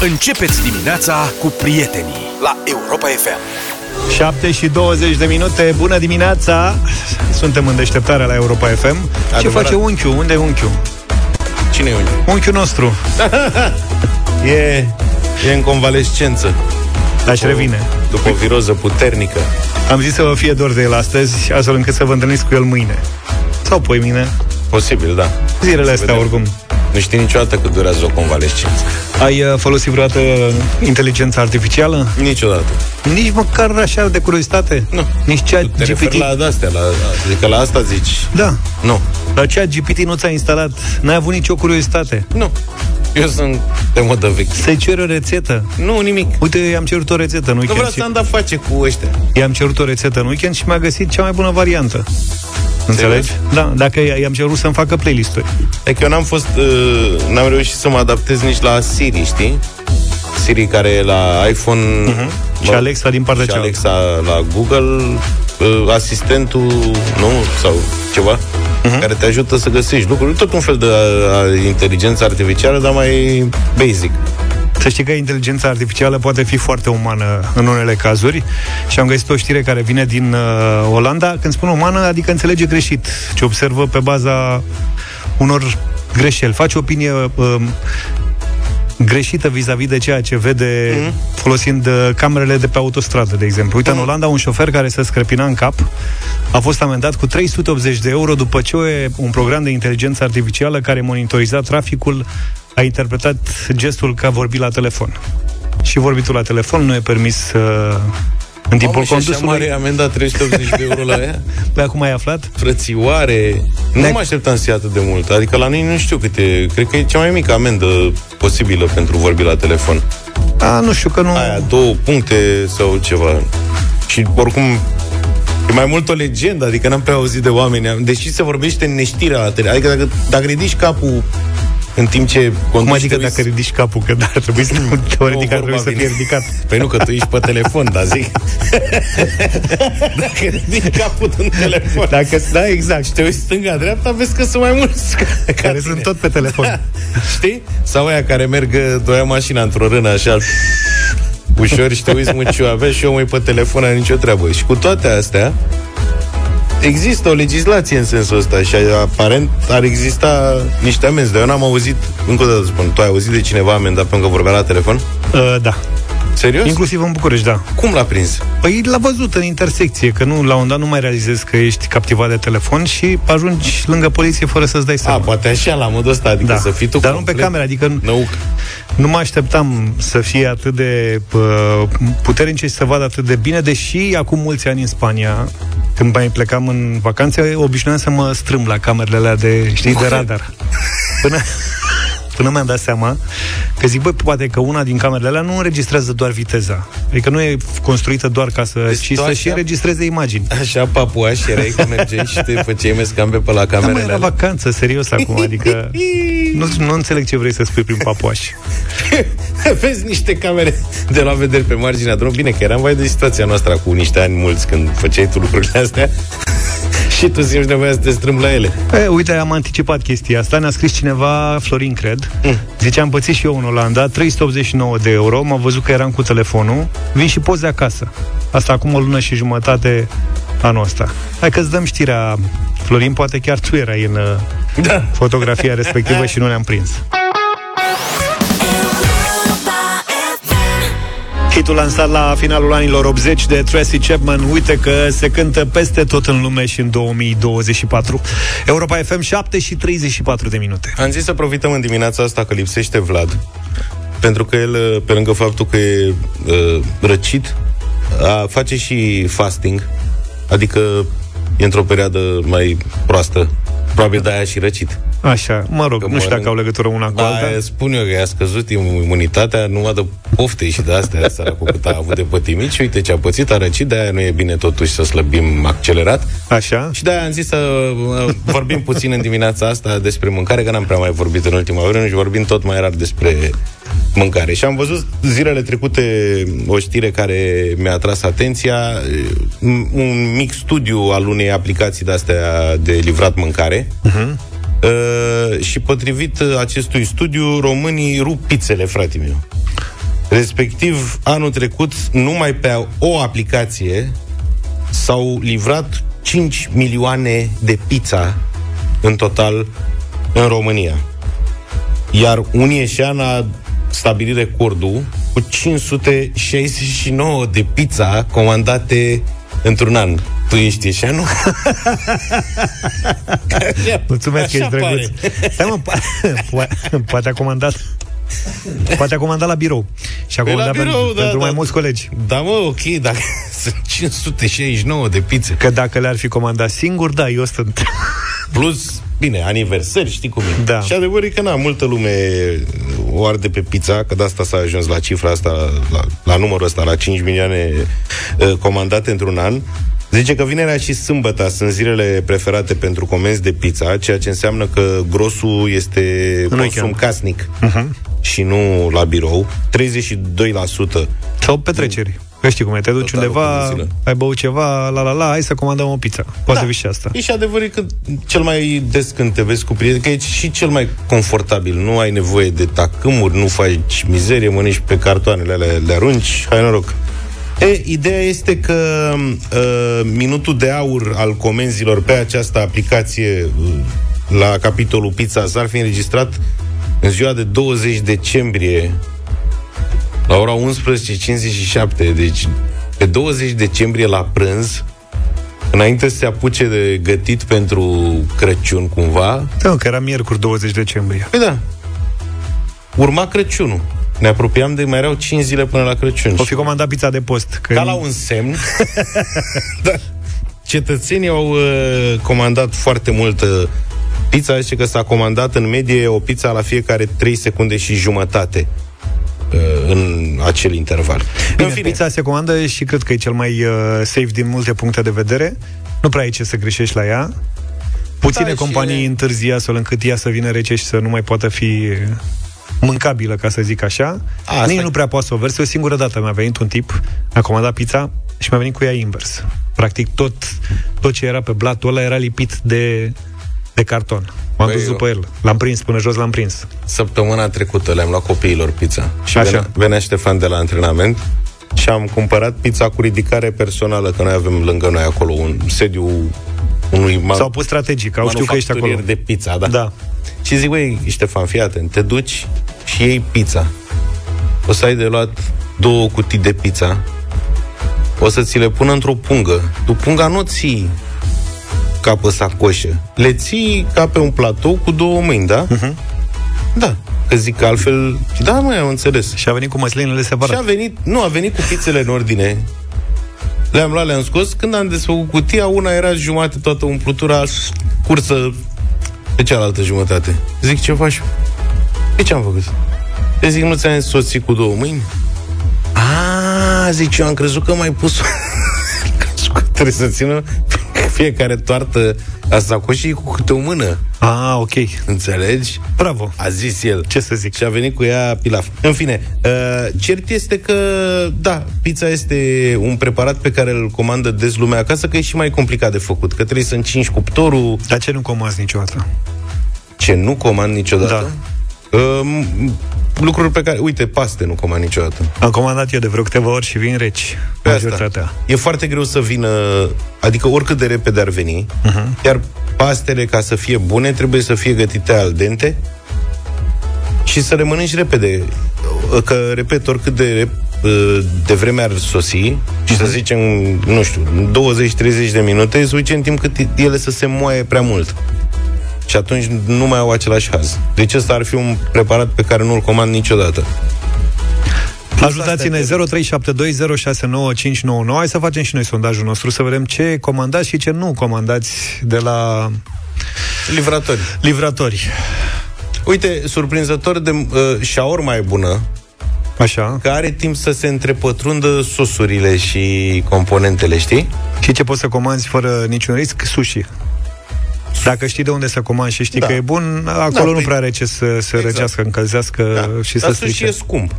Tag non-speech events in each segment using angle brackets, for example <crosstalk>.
Începeți dimineața cu prietenii la Europa FM. 7 și 20 de minute, bună dimineața Suntem în deșteptarea la Europa FM Adevărat. Ce face unchiul? Unde e unchiul? Cine e unchiul? Unchiul nostru <laughs> E, e în convalescență Aș revine După o viroză puternică Am zis să vă fie dor de el astăzi Astfel încât să vă întâlniți cu el mâine Sau poi mine Posibil, da Zilele astea vedem. oricum nu știi niciodată cât durează o convalescență. Ai uh, folosit vreodată inteligența artificială? Niciodată. Nici măcar așa de curiozitate? Nu. Nici cea Te GPT? la astea, la, adică la asta zici? Da. Nu. La cea GPT nu ți-a instalat? N-ai avut nicio curiozitate? Nu. Eu sunt de modă veche. Să-i ceri o rețetă? Nu, nimic. Uite, i-am cerut o rețetă în weekend. Nu vreau să am dat face cu ăștia. I-am cerut o rețetă în weekend și mi-a găsit cea mai bună variantă. Înțelegi? Da, dacă i-am cerut să-mi facă playlist-uri. E că eu n-am fost, uh, n-am reușit să mă adaptez nici la Siri, știi? Siri care e la iPhone uh-huh. mă, și Alexa din partea și cealaltă. Alexa la Google uh, asistentul, nu, sau ceva uh-huh. care te ajută să găsești lucruri, tot un fel de uh, inteligență artificială, dar mai basic. Să știi că inteligența artificială poate fi foarte umană în unele cazuri și am găsit o știre care vine din uh, Olanda. Când spun umană, adică înțelege greșit, ce observă pe baza unor greșeli. Face opinie uh, greșită vis-a-vis de ceea ce vede mm-hmm. folosind uh, camerele de pe autostradă, de exemplu. Uite, mm-hmm. în mhm. Olanda, un șofer care se screpina în cap a fost amendat cu 380 de euro după ce un program de inteligență artificială care monitoriza traficul a interpretat gestul că a vorbit la telefon. Și vorbitul la telefon nu e permis să în timpul Mamă, condusului. mare amenda 380 de euro la ea? <laughs> Păi acum ai aflat? Frățioare. Nu mă așteptam să atât de mult. Adică la noi nu știu câte... Cred că e cea mai mică amendă posibilă pentru vorbi la telefon. A, nu știu că nu... Aia, două puncte sau ceva. Și oricum E mai mult o legendă, adică n-am prea auzit de oameni. Deși se vorbește în neștirea la tele. Adică dacă, dacă ridici capul în timp ce Cum adică dacă ridici capul, că da, trebuie să, <laughs> teoretic ar trebui să fie ridicat. Păi nu, că tu ești pe telefon, dar zic. <laughs> dacă ridici capul în telefon. Dacă, da, exact. Și te uiți stânga-dreapta, vezi că sunt mai mulți ca care tine. sunt tot pe telefon. <laughs> Știi? Sau aia care merg, doia mașina într-o rână așa ușor și te uiți mult avea și eu mai pe telefon, nicio treabă. Și cu toate astea, există o legislație în sensul ăsta și aparent ar exista niște amenzi, dar eu n-am auzit, încă o dată spun, tu ai auzit de cineva amendat pentru că vorbea la telefon? Uh, da. Serios? Inclusiv în București, da. Cum l-a prins? Păi l-a văzut în intersecție, că nu, la un dat nu mai realizezi că ești captivat de telefon și ajungi lângă poliție fără să-ți dai seama. A, poate așa, la modul ăsta, adică da. să fii tu Dar complet... nu pe camera, adică Năuc. nu mă așteptam să fie atât de uh, puternice și să vadă atât de bine, deși acum mulți ani în Spania, când mai plecam în vacanțe, obișnuiam să mă strâm la camerele alea de, știi, de radar. Până, <laughs> Până mi-am dat seama că zic, băi, poate că una din camerele alea nu înregistrează doar viteza. Adică nu e construită doar ca să... Deci ci să așa, și înregistreze imagini. Așa papuaș erai că mergeai și te făceai mescambe pe la camerele da, era vacanță, serios acum, adică... <laughs> nu, nu înțeleg ce vrei să spui prin papuaș. <laughs> Vezi niște camere de la vedere pe marginea drumului. Bine, că eram vai de situația noastră cu niște ani mulți când făceai tu lucrurile astea și tu simți nevoia să te strâmbi la ele. E, uite, am anticipat chestia asta. Ne-a scris cineva, Florin, cred. Mm. Zice, am pățit și eu în Olanda, 389 de euro, m-a văzut că eram cu telefonul, vin și poze acasă. Asta acum o lună și jumătate anul ăsta. Hai că-ți dăm știrea, Florin, poate chiar tu erai în da. fotografia <laughs> respectivă și nu ne-am prins. Hitul lansat la finalul anilor 80 de Tracy Chapman, uite că se cântă peste tot în lume și în 2024. Europa FM 7 și 34 de minute. Am zis să profităm în dimineața asta că lipsește Vlad, pentru că el, pe lângă faptul că e uh, răcit, a, face și fasting, adică e într-o perioadă mai proastă. Probabil de-aia și răcit. Așa, mă rog, că nu știu dacă au legătură una cu alta. Spun eu că i-a scăzut imunitatea, nu de pofte și de astea, cu cât a avut de pătimit și uite ce a pățit, a răcit, de-aia nu e bine totuși să slăbim accelerat. Așa. Și de-aia am zis să uh, vorbim puțin în dimineața asta despre mâncare, că n-am prea mai vorbit în ultima vreme și vorbim tot mai rar despre mâncare. Și am văzut zilele trecute o știre care mi-a atras atenția, un mic studiu al unei aplicații de-astea de livrat mâncare, uh-huh Uh, și potrivit acestui studiu, românii rup pițele, frate meu. Respectiv, anul trecut, numai pe o aplicație s-au livrat 5 milioane de pizza în total în România. Iar Unieșan a stabilit recordul cu 569 de pizza comandate într-un an. Tu ești ieșeanu? <laughs> Mulțumesc că ești drăguț. Stai mă, po- <laughs> poate a comandat Poate a comandat la birou Și a Păi la comandat birou, pentru, da, pentru da. mai mulți colegi Da, mă, ok, dacă <laughs> sunt 569 de pizze. Că dacă le-ar fi comandat singur, da, eu sunt Plus, bine, aniversări, știi cum e. Da. Și adevărul e că, na, multă lume o arde pe pizza, că de asta s-a ajuns la cifra asta, la, la numărul ăsta, la 5 milioane uh, comandate într-un an. Zice că vinerea și sâmbăta sunt zilele preferate pentru comenzi de pizza, ceea ce înseamnă că grosul este În consum weekend. casnic și nu la birou. 32% Sau petreceri Că știi cum e, te duci Totalul undeva, cu zilă. ai băut ceva, la la la, hai să comandăm o pizza. Poate Da. fi și asta. E și adevărul că cel mai des când te vezi cu prieteni, că e și cel mai confortabil. Nu ai nevoie de tacâmuri, nu faci mizerie, mănânci pe cartoanele alea, le arunci, hai noroc. E, ideea este că uh, minutul de aur al comenzilor pe această aplicație uh, la capitolul pizza s-ar fi înregistrat în ziua de 20 decembrie la ora 11.57, deci pe 20 decembrie la prânz, înainte să se apuce de gătit pentru Crăciun cumva, Da, că era miercuri 20 decembrie. păi da, urma Crăciunul. Ne apropiam de, mai erau 5 zile până la Crăciun. O fi comandat pizza de post. Că Ca la un semn, <laughs> da, cetățenii au uh, comandat foarte mult uh, pizza. Zice că s-a comandat în medie o pizza la fiecare 3 secunde și jumătate uh, în acel interval. Bine, în fine, pizza se comandă și cred că e cel mai uh, safe din multe puncte de vedere. Nu prea ai ce să greșești la ea. Puține Da, și companii e- întârzie astfel încât ea să vină rece și să nu mai poată fi mâncabilă, ca să zic așa. Asta Nici e- nu prea poate să o verse. O singură dată mi-a venit un tip, a comandat pizza și mi-a venit cu ea invers. Practic tot, tot ce era pe blatul ăla era lipit de, de carton. M-am Băi, dus eu- după el. L-am prins până jos, l-am prins. Săptămâna trecută le-am luat copiilor pizza. Și Așa. venea, venea Ștefan de la antrenament și am cumpărat pizza cu ridicare personală, că noi avem lângă noi acolo un sediu unui ma- S-au pus strategic, au știu că ești acolo. manufacturier de pizza, da. Da. Și zic, băi, Ștefan, fii atent, te duci și iei pizza. O să ai de luat două cutii de pizza. O să ți le pună într-o pungă. Tu punga nu o ții ca pe sacoșă. Le ții ca pe un platou cu două mâini, da? Uh-huh. Da. Că zic că altfel... Da, mai am înțeles. Și a venit cu măslinele Și separat. a venit, nu, a venit cu pizzele în ordine. Le-am luat, le-am scos. Când am desfăcut cutia, una era jumate toată umplutura cursă pe cealaltă jumătate. Zic, ce faci? De ce am făcut? Eu zic, nu ți-am zis soții cu două mâini? A, zic, eu am crezut că mai pus Crezut <laughs> că Trebuie să țină fiecare toartă a sacoșii cu câte o mână. Ah, ok. Înțelegi? Bravo. A zis el. Ce să zic? Și a venit cu ea pilaf. În fine, uh, cert este că, da, pizza este un preparat pe care îl comandă des lumea acasă, că e și mai complicat de făcut, că trebuie să încingi cuptorul, Dar ce nu comanzi niciodată? ce nu comand niciodată. Da. Uh, lucruri pe care, uite, paste nu comand niciodată. Am comandat eu de vreo câteva ori și vin reci. Pe asta. Majoritatea. E foarte greu să vină, adică oricât de repede ar veni, uh-huh. iar pastele, ca să fie bune, trebuie să fie gătite al dente și să le mănânci repede. Că, repet, oricât de, rep- de vreme ar sosi și să zicem, nu știu, 20-30 de minute, e suficient timp cât ele să se moaie prea mult. Și atunci nu mai au același haz. Deci ăsta ar fi un preparat pe care nu-l comand niciodată. Ajutați-ne 0372069599 Hai să facem și noi sondajul nostru Să vedem ce comandați și ce nu comandați De la Livratori. livratori Uite, surprinzător de uh, șaorma e bună, Așa că are timp să se întrepătrundă sosurile și componentele, știi? Și ce poți să comanzi fără niciun risc? Sushi dacă știi de unde să comanzi și știi Da. că e bun, acolo Da, nu păi- prea are ce să se Exact. răcească, încălzească Da. și să Dar sushi strice. e scump.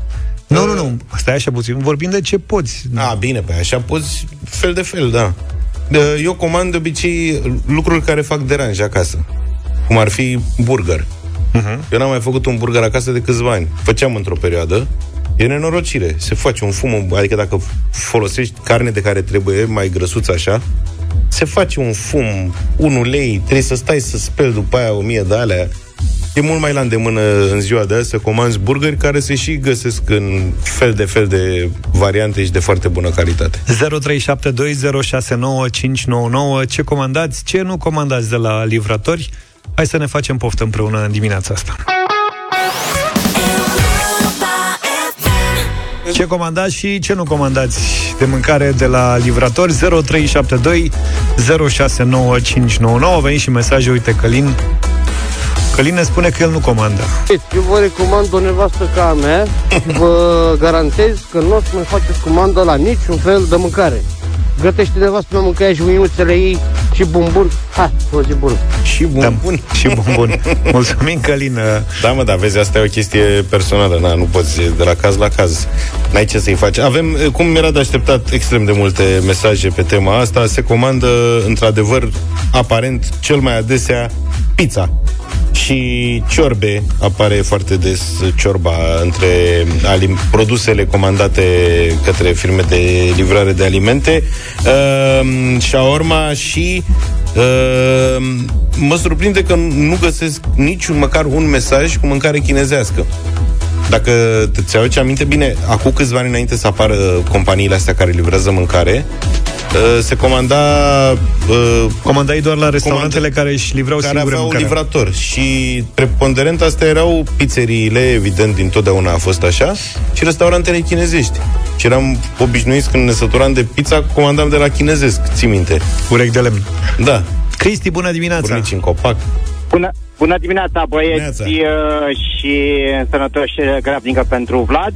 Nu, nu, nu, stai așa puțin. Vorbim de ce poți. A, bine, pe așa poți fel de fel, da. De- Eu comand de obicei lucruri care fac deranj acasă. Cum ar fi burger. Mhm. Eu n-am mai făcut un burger acasă de câțiva ani. Făceam într-o perioadă E nenorocire. Se face un fum, adică dacă folosești carne de care trebuie, mai grăsuță așa, se face un fum, un ulei, trebuie să stai să speli după aia o mie de alea. E mult mai la îndemână în ziua de azi să comanzi burgeri care se și găsesc în fel de fel de variante și de foarte bună calitate. 0372069599 Ce comandați, ce nu comandați de la livratori? Hai să ne facem poftă împreună în dimineața asta. Ce comandați și ce nu comandați de mâncare de la livratori 0372 069599 Veni și mesaje, uite, Călin Călin ne spune că el nu comandă. Eu vă recomand o nevastă ca a mea și vă garantez că nu o să mai faceți comandă la niciun fel de mâncare. Gătește nevastă mea mâncarea și mâiuțele ei și bumbun. Ha, o zi bună. Și bumbun. Da, <laughs> și bumbun. Mulțumim, Călin. Da, mă, dar vezi, asta e o chestie personală. Na, nu poți de la caz la caz. N-ai ce să-i faci. Avem, cum era de așteptat, extrem de multe mesaje pe tema asta. Se comandă, într-adevăr, aparent, cel mai adesea, pizza și ciorbe. Apare foarte des ciorba între alim- produsele comandate către firme de livrare de alimente. Uh, shawarma și uh, mă surprinde că nu găsesc niciun măcar un mesaj cu mâncare chinezească. Dacă ți aduce aminte, bine, acum câțiva ani înainte să apară companiile astea care livrează mâncare, uh, se comanda... Uh, Comandai doar la restaurantele care își livrau care singure aveau mâncarea. livrator și preponderent astea erau pizzeriile, evident, din totdeauna a fost așa, și restaurantele chinezești. Și eram obișnuiți când ne săturam de pizza, comandam de la chinezesc, ții minte. Urechi de lemn. Da, Cristi, bună dimineața! burnici în copac. Bună, bună dimineața, băieți Neața. uh, și sănătoși grabnică pentru Vlad.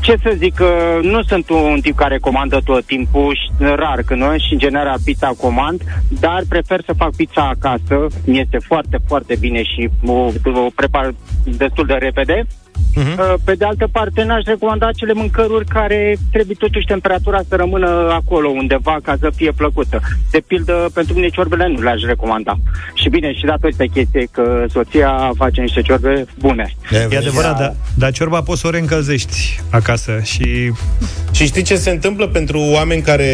Uh, ce să zic, uh, nu sunt un tip care comandă tot timpul, și rar când nu, și în general pizza comand, dar prefer să fac pizza acasă, mi este foarte, foarte bine și o, o prepar destul de repede. Uh, Pe de altă parte, n-aș recomanda acele mâncăruri care trebuie totuși temperatura să rămână acolo undeva ca să fie plăcută. De pildă, pentru mine ciorbele nu le-aș recomanda. Și bine, și datorită chestie că soția face niște ciorbe bune. E adevărat, dar da, ciorba poți să o reîncălzești acasă și Și știi ce se întâmplă pentru oameni care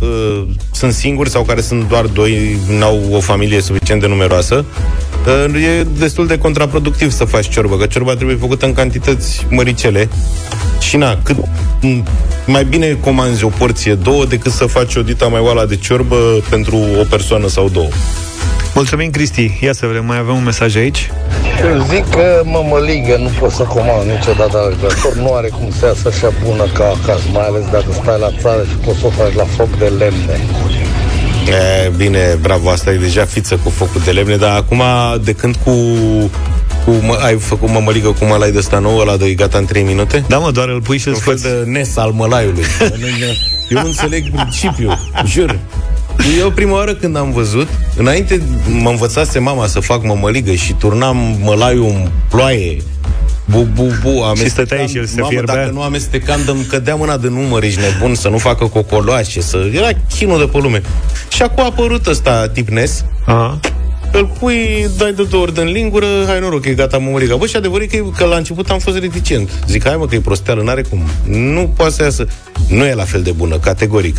uh, sunt singuri sau care sunt doar doi, n-au o familie suficient de numeroasă? Uh, e destul de contraproductiv să faci ciorbă, că ciorba trebuie făcută în cantități măricele. Și na, cât m, mai bine comanzi o porție, două, decât să faci o dita mai oala de ciorbă pentru o persoană sau două. Mulțumim, Cristi. Ia să vedem, mai avem un mesaj aici. Eu zic că mămăligă nu pot să comand niciodată la regulator. Nu are cum să iasă așa bună ca acasă, mai ales dacă stai la țară și poți să o faci la foc de lemne. E, bine, bravo, asta e deja fiță cu focul de lemne, dar acum, de când cu, cu mă, ai făcut mămăligă cu mălai de ăsta nou, ăla de gata în 3 minute? Da, mă, doar îl pui și un îți fel faci... de nes al mălaiului. <laughs> Eu nu înțeleg principiul, jur. Eu prima oară când am văzut, înainte mă învățase mama să fac mămăligă și turnam mălaiul în ploaie, Bu, bu, bu, amestecam, stăteai și el se mamă, fierbea. dacă nu amestecam, dă cădea mâna de număr, ești nebun, să nu facă cocoloașe, să... Era chinul de pe lume. Și acum a apărut ăsta tip NES, Aha. Îl pui, dai de două ori din lingură, hai noroc, că e gata mămăliga. Bă, și adevărul e că, că la început am fost reticent. Zic, hai mă, că e prosteală, n-are cum. Nu poate să iasă. Nu e la fel de bună, categoric.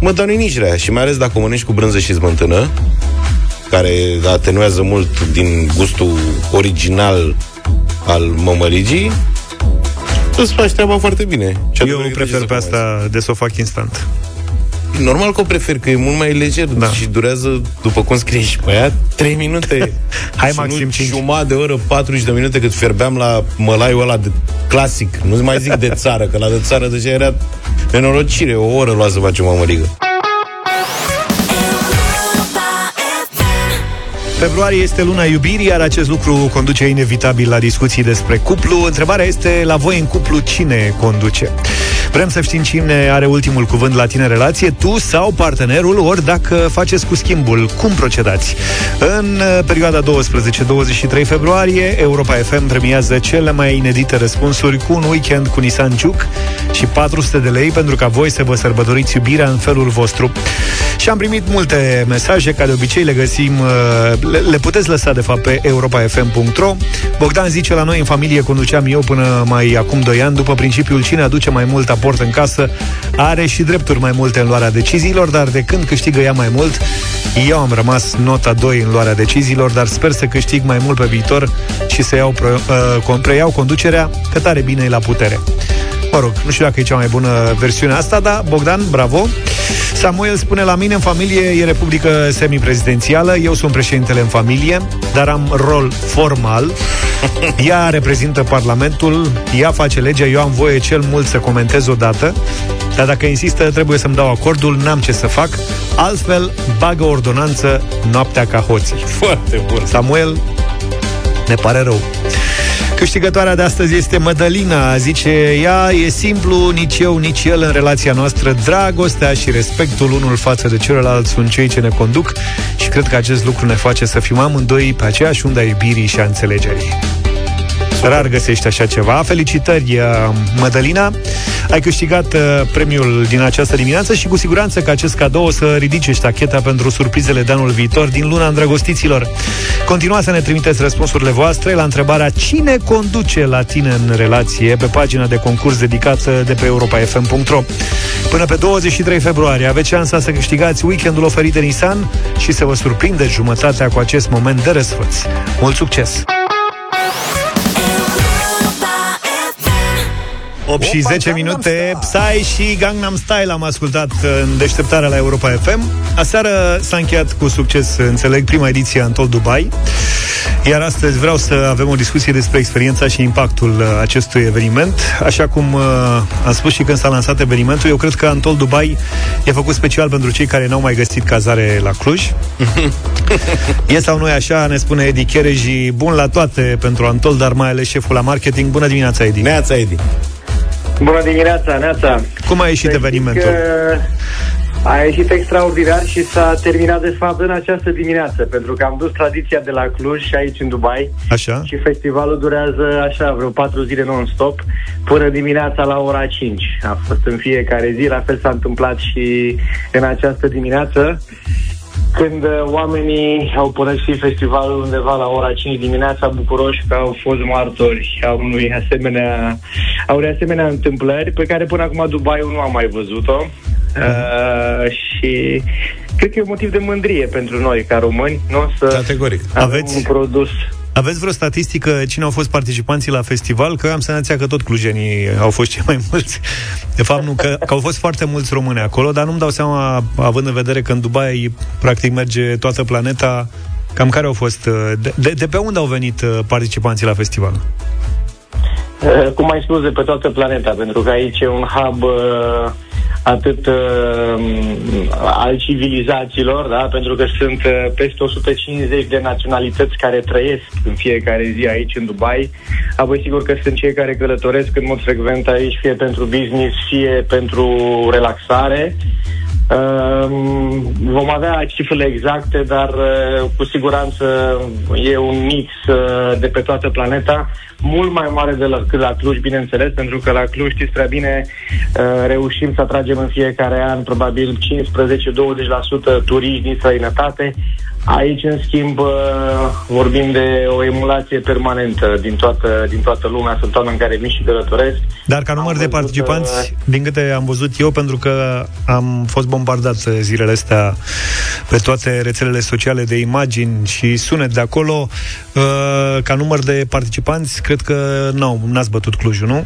Mă, dar nu nici rea. Și mai ales dacă o mănânci cu brânză și smântână, care atenuează mult din gustul original al mămăligii, îți faci treaba foarte bine. Și Eu adevărul e că prefer ce pe să comanzi. asta de să o fac instant. Normal că o prefer, că e mult mai lejer da. și durează, după cum scrie și pe ea, 3 minute. <laughs> Hai și maxim nu cinci. jumătate de oră, 40 de minute cât fierbeam la mălaiul ăla de clasic. Nu mai zic de <laughs> țară, că la de țară deja era nenorocire. O oră lua să facem o mămăligă. Februarie este luna iubirii, iar acest lucru conduce inevitabil la discuții despre cuplu. Întrebarea este, la voi în cuplu, cine conduce? Vrem să știm cine are ultimul cuvânt la tine în relație, tu sau partenerul, ori dacă faceți cu schimbul, cum procedați? În uh, perioada 12-23 februarie, Europa FM premiază cele mai inedite răspunsuri cu un weekend cu Nissan Juke și 400 de lei pentru ca voi să vă sărbătoriți iubirea în felul vostru. Și Și am primit multe mesaje, ca de obicei le găsim, uh, le, le puteți lăsa de fapt pe europafm.ro. Bogdan zice, la noi în familie conduceam eu până mai acum 2 ani, după principiul cine aduce mai mult aport în casă, are și drepturi mai multe în luarea deciziilor, dar de când câștigă ea mai mult, eu am rămas nota 2 în luarea deciziilor, dar sper să câștig mai mult pe viitor și să iau, uh, preiau conducerea, că tare bine e la putere. Mă rog, nu știu dacă e cea mai bună versiune asta, dar Bogdan, bravo! Samuel spune la mine în familie e republică semiprezidențială, eu sunt președintele în familie, dar am rol formal. Ea reprezintă Parlamentul, ea face legea, eu am voie cel mult să comentez o dată, dar dacă insistă, trebuie să-mi dau acordul, n-am ce să fac, altfel bagă ordonanță noaptea ca hoții. Foarte bun. Samuel, ne pare rău. Câștigătoarea de astăzi este Mădălina. Zice, ea e simplu, nici eu, nici el în relația noastră. Dragostea și respectul unul față de celălalt sunt cei ce ne conduc și cred că acest lucru ne face să fim amândoi pe aceeași unda iubirii și a înțelegerii. Rar găsești așa ceva. Felicitări, uh, Mădălina! Ai câștigat uh, premiul din această dimineață și cu siguranță că acest cadou o să ridice ștacheta pentru surprizele de anul viitor din luna îndrăgostiților. Continuați să ne trimiteți răspunsurile voastre la întrebarea cine conduce la tine în relație pe pagina de concurs dedicată de pe europafm.ro. Până pe 23 februarie aveți șansa să câștigați weekendul oferit de Nissan și să vă surprindeți jumătatea cu acest moment de răsfăț. Mult succes! 8 și 10 minute Psy și Gangnam Style am ascultat în deșteptarea la Europa FM Aseară s-a încheiat cu succes, înțeleg, prima ediție Antol Dubai. Iar astăzi vreau să avem o discuție despre experiența și impactul acestui eveniment. Așa cum uh, am spus și când s-a lansat evenimentul Eu cred că Antol Dubai e făcut special pentru cei care n-au mai găsit cazare la Cluj. <laughs> E sau nu e așa, ne spune Edi Chereji Bun la toate pentru Antol, dar mai ales șeful la marketing. Bună dimineața, Edi! Neața, Edi! Bună dimineața, Neața! Cum a ieșit evenimentul? A ieșit extraordinar și s-a terminat de fapt în această dimineață, pentru că am dus tradiția de la Cluj și aici în Dubai. Așa. Și festivalul durează așa vreo patru zile non-stop, până dimineața la ora 5. A fost în fiecare zi, la fel s-a întâmplat și în această dimineață când uh, oamenii au părăsit festivalul undeva la ora 5 dimineața, bucuroși că au fost martori a unui asemenea, a unei asemenea întâmplări pe care până acum Dubai nu am mai văzut-o. Uh, și cred că e un motiv de mândrie pentru noi ca români, nu? Să Categoric. Aveți, un produs aveți vreo statistică cine au fost participanții la festival? Că am senzația că tot clujenii au fost cei mai mulți. De fapt, nu, că, că au fost foarte mulți români acolo, dar nu-mi dau seama, având în vedere că în Dubai practic merge toată planeta, cam care au fost... De, de, de pe unde au venit uh, participanții la festival? Uh, cum ai spus, de pe toată planeta, pentru că aici e un hub uh, atât uh, al civilizațiilor, da? pentru că sunt uh, peste 150 de naționalități care trăiesc în fiecare zi aici în Dubai. Apoi sigur că sunt cei care călătoresc în mod frecvent aici, fie pentru business, fie pentru relaxare. Uh, vom avea cifrele exacte, dar uh, cu siguranță e un mix uh, de pe toată planeta mult mai mare de la, la Cluj, bineînțeles, pentru că la Cluj, știți prea bine, uh, reușim să atragem în fiecare an probabil 15-20% turiști din străinătate. Aici, în schimb, uh, vorbim de o emulație permanentă din toată, din toată lumea. Sunt oameni care vin și călătoresc. Dar ca număr de participanți, uh... din câte am văzut eu, pentru că am fost bombardat zilele astea pe toate rețelele sociale de imagini și sunet de acolo, uh, ca număr de participanți, cred că n-au, n-ați bătut Clujul, nu?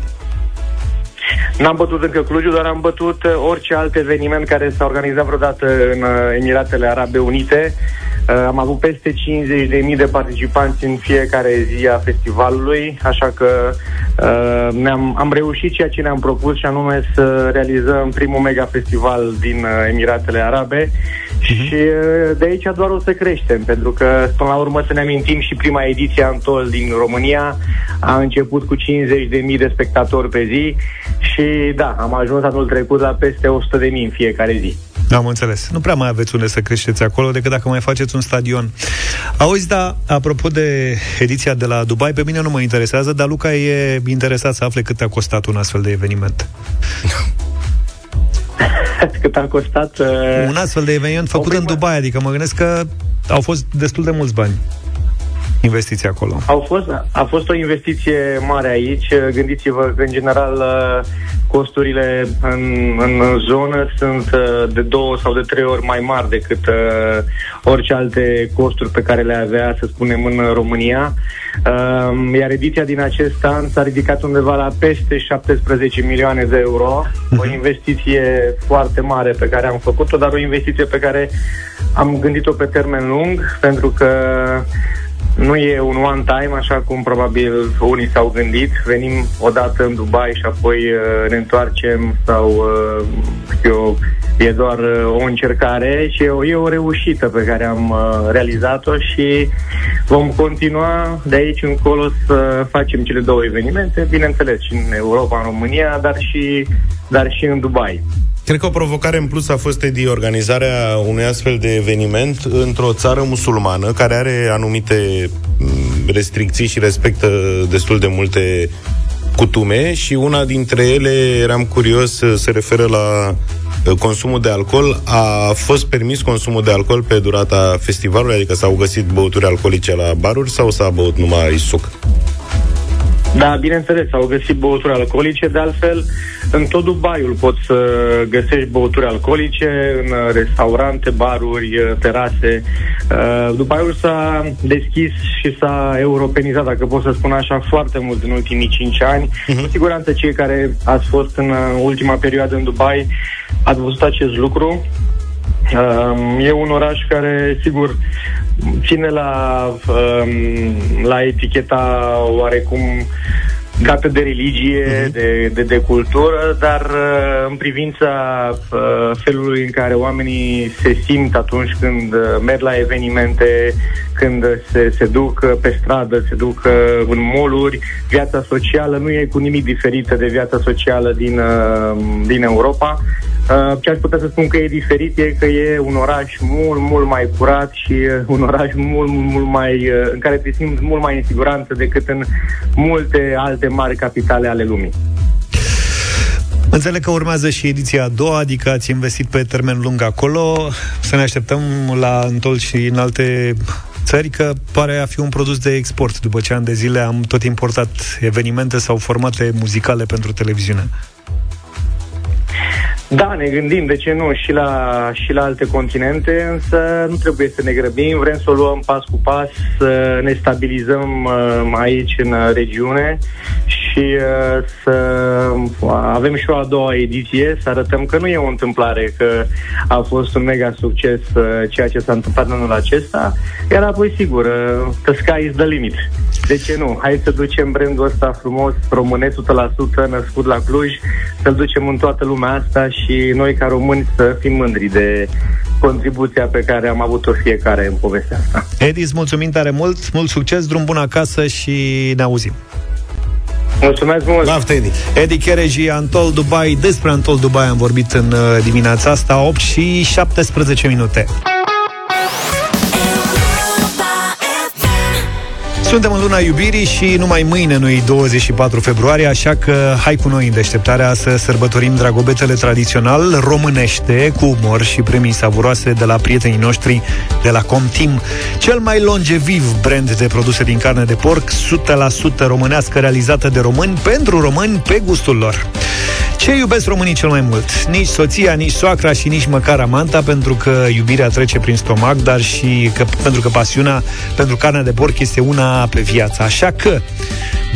N-am bătut încă Clujul, dar am bătut uh, orice alt eveniment care s-a organizat vreodată în uh, Emiratele Arabe Unite. Uh, am avut peste 50.000 de participanți în fiecare zi a festivalului, așa că ne-am, am reușit ceea ce ne-am propus și anume să realizăm primul mega festival din Emiratele Arabe Uh-huh. Și de aici doar o să creștem, pentru că, până la urmă, să ne amintim și prima ediție Antol din România a început cu 50.000 de spectatori pe zi și, da, am ajuns anul trecut la peste 100.000 în fiecare zi. Am înțeles. Nu prea mai aveți unde să creșteți acolo decât dacă mai faceți un stadion. Auzi, da, apropo de ediția de la Dubai, pe mine nu mă interesează, dar Luca e interesat să afle cât a costat un astfel de eveniment. <laughs> cât a costat... Uh, Un astfel de eveniment făcut în Dubai, adică mă gândesc că au fost destul de mulți bani investiții acolo. Au fost, a fost o investiție mare aici. Gândiți-vă că, în general, costurile în, în zonă sunt uh, de două sau de trei ori mai mari decât uh, orice alte costuri pe care le avea, să spunem, în România. Uh, iar ediția din acest an s-a ridicat undeva la peste 17 milioane de euro. O mhm. investiție foarte mare pe care am făcut-o, dar o investiție pe care am gândit-o pe termen lung, pentru că nu e un one time, așa cum probabil unii s-au gândit. Venim odată în Dubai și apoi uh, ne întoarcem sau, uh, eu, e doar uh, o încercare și e o, e o reușită pe care am uh, realizat-o și vom continua de aici încolo să facem cele două evenimente, bineînțeles și în Europa, în România, dar și, dar și în Dubai. Cred că o provocare în plus a fost, Edi, organizarea unui astfel de eveniment într-o țară musulmană care are anumite mm, restricții și respectă destul de multe cutume și una dintre ele, eram curios, se referă la uh, consumul de alcool. A fost permis consumul de alcool pe durata festivalului, adică s-au găsit băuturi alcoolice la baruri sau s-a băut numai suc? Da, bineînțeles, au găsit băuturi alcoolice, de altfel, în tot Dubaiul poți să găsești băuturi alcoolice, în restaurante, baruri, terase. Uh, Dubaiul s-a deschis și s-a europenizat, dacă pot să spun așa, foarte mult în ultimii 5 ani. Uh-huh. Cu siguranță cei care ați fost în ultima perioadă în Dubai ați văzut acest lucru. Uh, e un oraș care, sigur, ține la, um, la eticheta oarecum dată de religie, uh-huh. de, de, de cultură, dar uh, în privința uh, felului în care oamenii se simt atunci când uh, merg la evenimente, când se, se duc pe stradă, se duc în moluri, viața socială nu e cu nimic diferită de viața socială din, din Europa. Ce aș putea să spun că e diferit e că e un oraș mult, mult mai curat și un oraș mult, mult mai în care te simți mult mai în siguranță decât în multe alte mari capitale ale lumii. Înțeleg că urmează și ediția a doua, adică ați investit pe termen lung acolo. Să ne așteptăm la întol și în alte țări, că pare a fi un produs de export. După ce ani de zile am tot importat evenimente sau formate muzicale pentru televiziune. Da, ne gândim, de ce nu, și la, și la alte continente, însă nu trebuie să ne grăbim, vrem să o luăm pas cu pas, să ne stabilizăm uh, aici în regiune și uh, să avem și o a doua ediție, să arătăm că nu e o întâmplare, că a fost un mega succes uh, ceea ce s-a întâmplat anul acesta, iar apoi, sigur, uh, the sky is the limit. De ce nu? Hai să ducem brandul ăsta frumos, românesc 100% născut la Cluj, să-l ducem în toată lumea asta și noi ca români să fim mândri de contribuția pe care am avut-o fiecare în povestea asta. Edis, mulțumim tare mult, mult succes, drum bun acasă și ne auzim. Mulțumesc mult! Baftă, Edi! Edi Chereji, Antol Dubai. Despre Antol Dubai am vorbit în uh, dimineața asta, 8 și 17 minute. Suntem în luna iubirii și numai mâine nu 24 februarie, așa că hai cu noi în deșteptarea să sărbătorim dragobetele tradițional românește, cu umor și premii savuroase de la prietenii noștri de la Comtim. Cel mai longeviv brand de produse din carne de porc, 100% românească realizată de români, pentru români, pe gustul lor. Ce iubesc românii cel mai mult? Nici soția, nici soacra și nici măcar amanta, pentru că iubirea trece prin stomac, dar și că, pentru că pasiunea pentru carnea de porc este una pe viață. Așa că,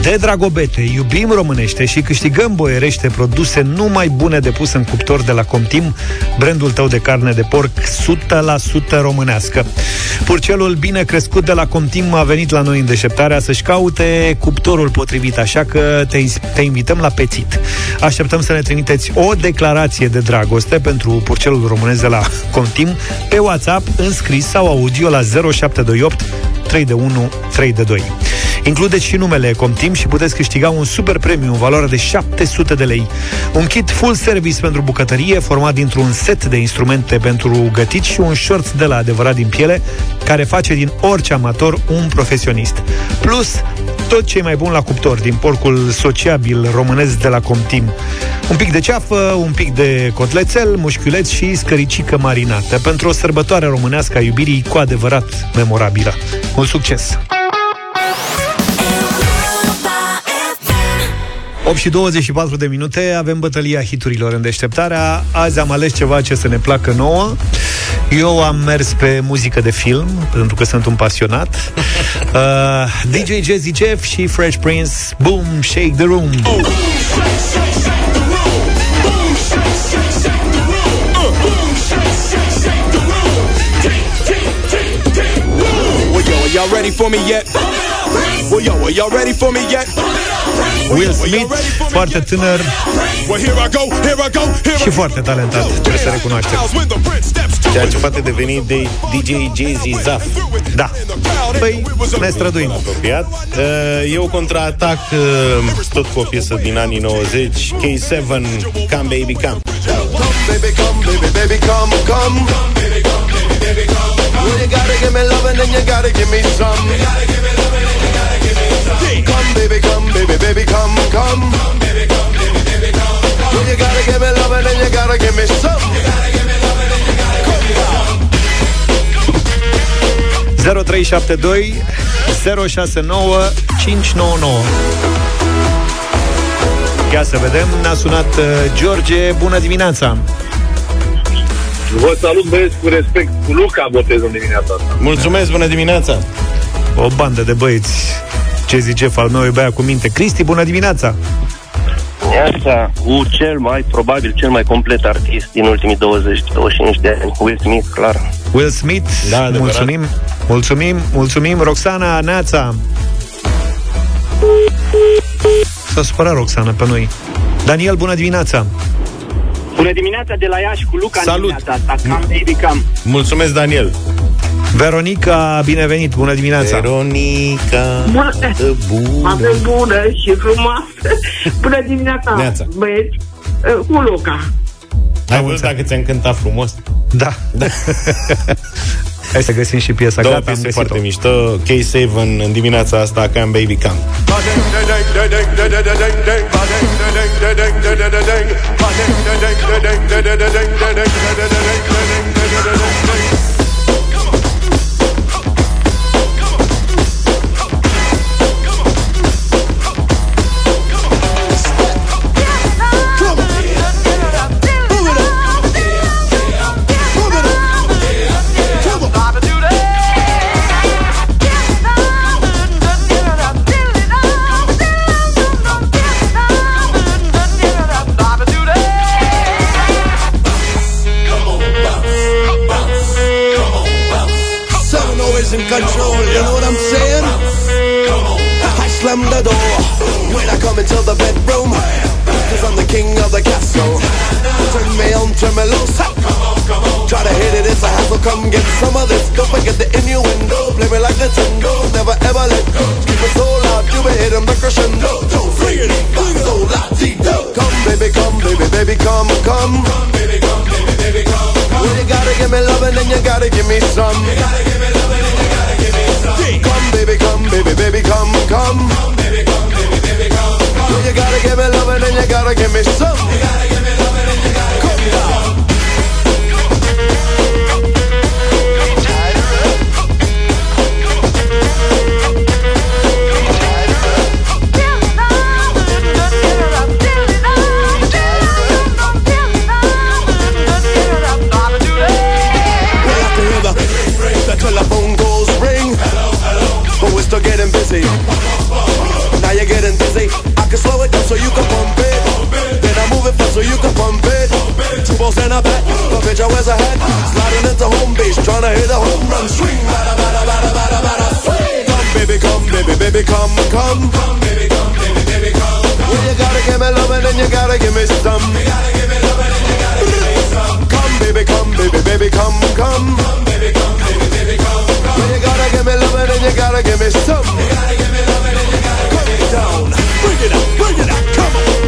de dragobete, iubim românește și câștigăm boierește produse numai bune de pus în cuptor de la Comtim, brandul tău de carne de porc 100% românească. Purcelul bine crescut de la Comtim a venit la noi în deșteptarea să-și caute cuptorul potrivit, așa că te, te invităm la pețit. Așteptăm să ne trimiteți o declarație de dragoste pentru purcelul românesc de la Comtim pe WhatsApp, în scris sau audio la 0728 3 de 1 3 de 2. Includeți și numele Comtim și puteți câștiga un super premiu în valoare de 700 de lei. Un kit full service pentru bucătărie format dintr-un set de instrumente pentru gătit și un short de la adevărat din piele care face din orice amator un profesionist. Plus tot ce e mai bun la cuptor din porcul sociabil românesc de la Comtim. Un pic de ceafă, un pic de cotlețel, mușchiuleț și scăricică marinată pentru o sărbătoare românească a iubirii cu adevărat memorabilă. Mult succes! 8 și 24 de minute, avem bătălia hiturilor în deșteptarea. Azi am ales ceva ce să ne placă nouă. Eu am mers pe muzică de film, pentru că sunt un pasionat. <laughs> Uh, DJ Jazzy Jeff și Fresh Prince, Boom, Shake the Room. Y'all ready for me yet? Well, yo, are y'all ready for me yet? Will Smith, foarte tânăr și foarte talentat, trebuie să recunoaștem. Ceea ce poate deveni de DJ Jay-Z Zaf. Da. Păi, ne străduim. Apropiat. Uh, Eu contraatac uh, tot cu o piesă din anii 90, K7, Come Baby Come. baby, come, baby, baby, come, come. Well, you gotta give me love and then you gotta give me some. Come, baby, come, baby, baby, come, come. Well, you gotta give me love and then you gotta give me some. 0372 069 599 Ia să vedem, ne-a sunat uh, George, bună dimineața! Vă salut băieți cu respect. Cu Luca botez în dimineața asta. Mulțumesc, bună dimineața! O bandă de băieți Ce zice al meu e băiat cu minte Cristi, bună dimineața! Asta cu cel mai, probabil, cel mai complet artist din ultimii 20-25 de ani. Will Smith, clar. Will Smith, Da, adevărat. mulțumim Mulțumim, mulțumim Roxana Neața S-a supărat Roxana pe noi Daniel, bună dimineața! Bună dimineața de la Iași cu Luca Salut. în dimineața asta. Cam baby cam. Mulțumesc, Daniel! Veronica, binevenit, bună dimineața! Veronica, Bună. de bună. Avem bună și frumoasă. Bună dimineața, Neața. băieți. Uh, Cu Luca. Ai văzut dacă ți-am cântat frumos? Da. Hai să găsim și piesa. Două Gata, am piese găsit-o. foarte mișto K7 în dimineața asta Come Baby Come you gotta give me some. You gotta give me love and then you gotta give me some. Come, baby, come, baby, baby, come, come. Come, baby, come, baby, baby, come. Well, you gotta give me love and then you gotta give me some. You gotta Two balls in a bat. The bitch I wears a hat. Sliding into home base. Trying to hit a home run swing. Bada, bada, bada, bada, bada, swing. Come, baby, come, baby, baby, come, come. Come, baby, come, baby, baby, come. Well, you gotta give me love and then you gotta give me some. You gotta give me love and then you gotta give me some. Come, baby, come, baby, baby, come, come. Come, baby, come, baby, baby, come, come. Well, you gotta give me love and then you gotta give me some. You gotta give me love and then you gotta give me down. Bring it up, bring it up, come on.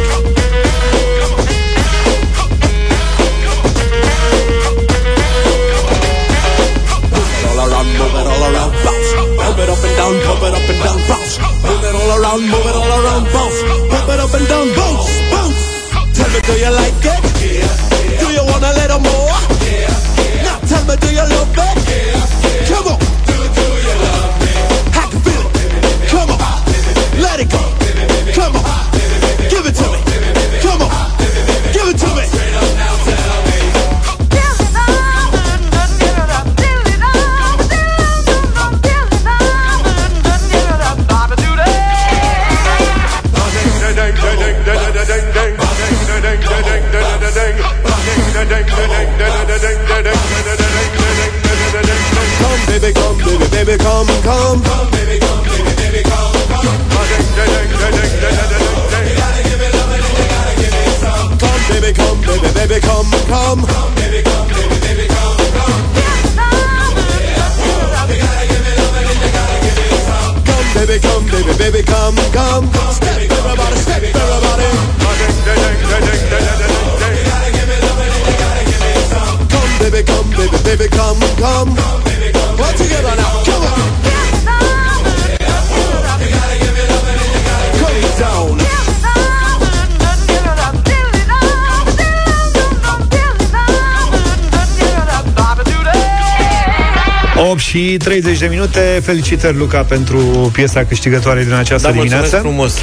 30 de minute. Felicitări, Luca, pentru piesa câștigătoare din această Da, mulțumesc dimineață. frumos.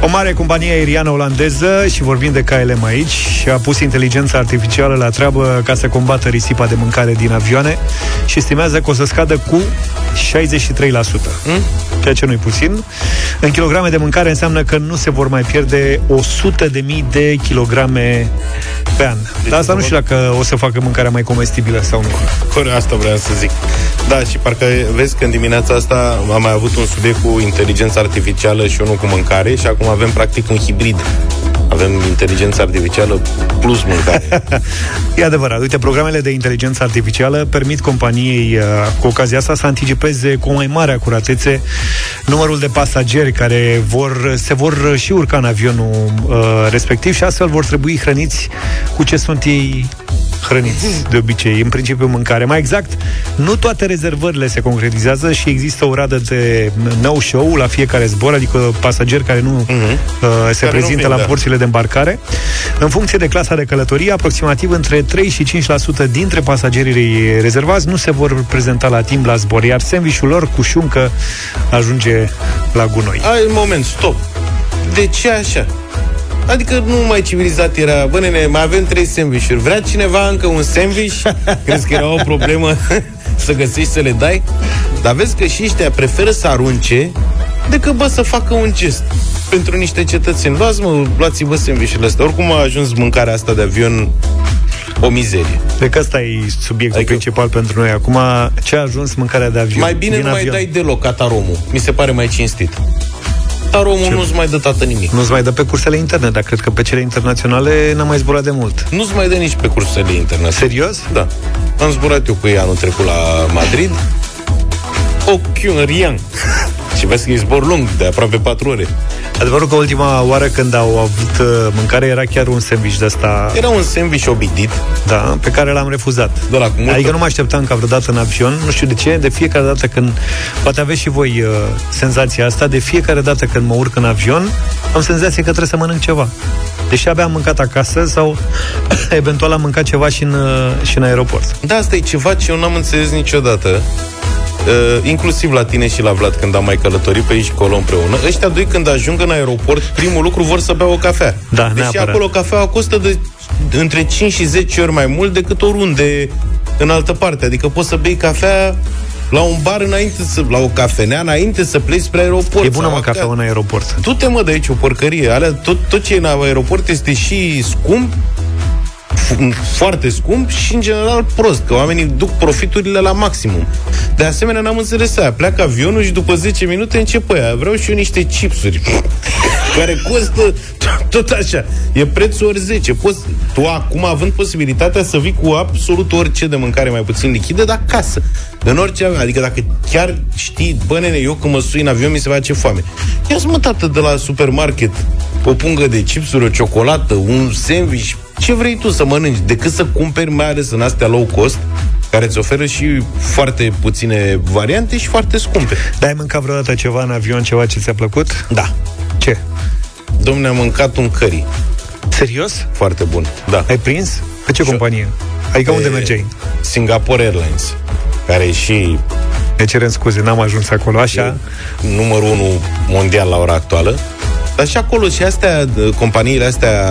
O mare companie aeriană olandeză și vorbim de KLM aici a pus inteligența artificială la treabă ca să combată risipa de mâncare din avioane și estimează că o să scadă cu 63%. Hmm? Ceea ce nu-i puțin. În kilograme de mâncare înseamnă că nu se vor mai pierde 100 de mii de kilograme pe an. Dar asta nu știu dacă o să facă mâncarea mai comestibilă sau nu. Corect, asta vreau să zic. Da, și parcă vezi că în dimineața asta am mai avut un subiect cu inteligența artificială și unul cu mâncare și acum avem practic un hibrid. Avem inteligența artificială plus mâncare. <laughs> E adevărat. Uite, programele de inteligență artificială permit companiei uh, cu ocazia asta să anticipeze cu o mai mare acuratețe numărul de pasageri care vor, se vor și urca în avionul uh, respectiv și astfel vor trebui hrăniți cu ce sunt ei hrăniți de obicei, în principiu mâncare. Mai exact, nu toate rezervările se concretizează și există o radă de no-show la fiecare zbor, adică pasageri care nu uh, se Care nu prezintă vin, la da. porțile de îmbarcare. În funcție de clasa de călătorie, aproximativ între 3 și 5% dintre pasagerii rezervați nu se vor prezenta la timp la zbor, iar sandvișul lor cu șuncă ajunge la gunoi. Ai, un moment, stop. De ce așa? Adică nu mai civilizat era Bă, nene, mai avem trei sandvișuri Vrea cineva încă un sandwich? <laughs> Crezi că era o problemă <laughs> să găsești să le dai? Dar vezi că și ăștia preferă să arunce decât, bă, să facă un gest pentru niște cetățeni. Luați, mă, luați-vă sandvișurile astea. Oricum a ajuns mâncarea asta de avion o mizerie. Cred că ăsta e subiectul adică... principal pentru noi. Acum, ce a ajuns mâncarea de avion? Mai bine din nu mai avion. dai deloc ca taromul. Mi se pare mai cinstit. Taromul nu-ți mai dă tată nimic. Nu-ți mai dă pe cursele interne, dar cred că pe cele internaționale n-am mai zburat de mult. Nu-ți mai dă nici pe cursele internaționale. Serios? Da. Am zburat eu cu ei anul trecut la Madrid. Ochiun Rian. <laughs> Și vezi că e zbor lung, de aproape 4 ore. Adevărul că ultima oară când au avut uh, mâncare era chiar un sandwich de asta Era un sandwich obidit. da, pe care l-am refuzat. De la cu multă... Adică nu mă așteptam ca vreodată în avion, nu știu de ce, de fiecare dată când, poate aveți și voi uh, senzația asta, de fiecare dată când mă urc în avion, am senzația că trebuie să mănânc ceva. Deși abia am mâncat acasă sau <coughs> eventual am mâncat ceva și în, uh, și în aeroport. Da, asta e ceva ce eu n-am înțeles niciodată. Uh, inclusiv la tine și la Vlad când am mai călătorit pe aici și acolo împreună. Ăștia doi când ajung în aeroport, primul lucru vor să bea o cafea. Da, Deși neapărat. acolo cafeaua costă de între 5 și 10 ori mai mult decât oriunde în altă parte. Adică poți să bei cafea la un bar înainte să, la o cafenea înainte să pleci spre aeroport. E bună, sau mă, acasă. cafea în aeroport. Tu te mă de aici o porcărie. Alea, tot, tot ce e în aeroport este și scump, f- foarte scump și în general prost, că oamenii duc profiturile la maximum. De asemenea, n-am înțeles aia. Pleacă avionul și după 10 minute începe aia. Vreau și eu niște chipsuri <laughs> care costă t- tot așa. E prețul ori 10. Poți, tu acum având posibilitatea să vii cu absolut orice de mâncare mai puțin lichidă, dar acasă. În orice, adică dacă chiar știi, bă nene, eu când mă sui în avion mi se face foame. Ia-ți mă, tată, de la supermarket o pungă de chipsuri, o ciocolată, un sandwich, ce vrei tu să mănânci, decât să cumperi, mai ales în astea low cost, care îți oferă și foarte puține variante și foarte scumpe. Dar ai mâncat vreodată ceva în avion, ceva ce ți-a plăcut? Da. Ce? Domne, am mâncat un curry. Serios? Foarte bun, da. Ai prins? Pe ce Și- companie? Adică Pe unde mergeai? Singapore Airlines, care e și Ne cerem scuze, n-am ajuns acolo. Așa? numărul 1 mondial la ora actuală. Dar și acolo și astea, d- companiile astea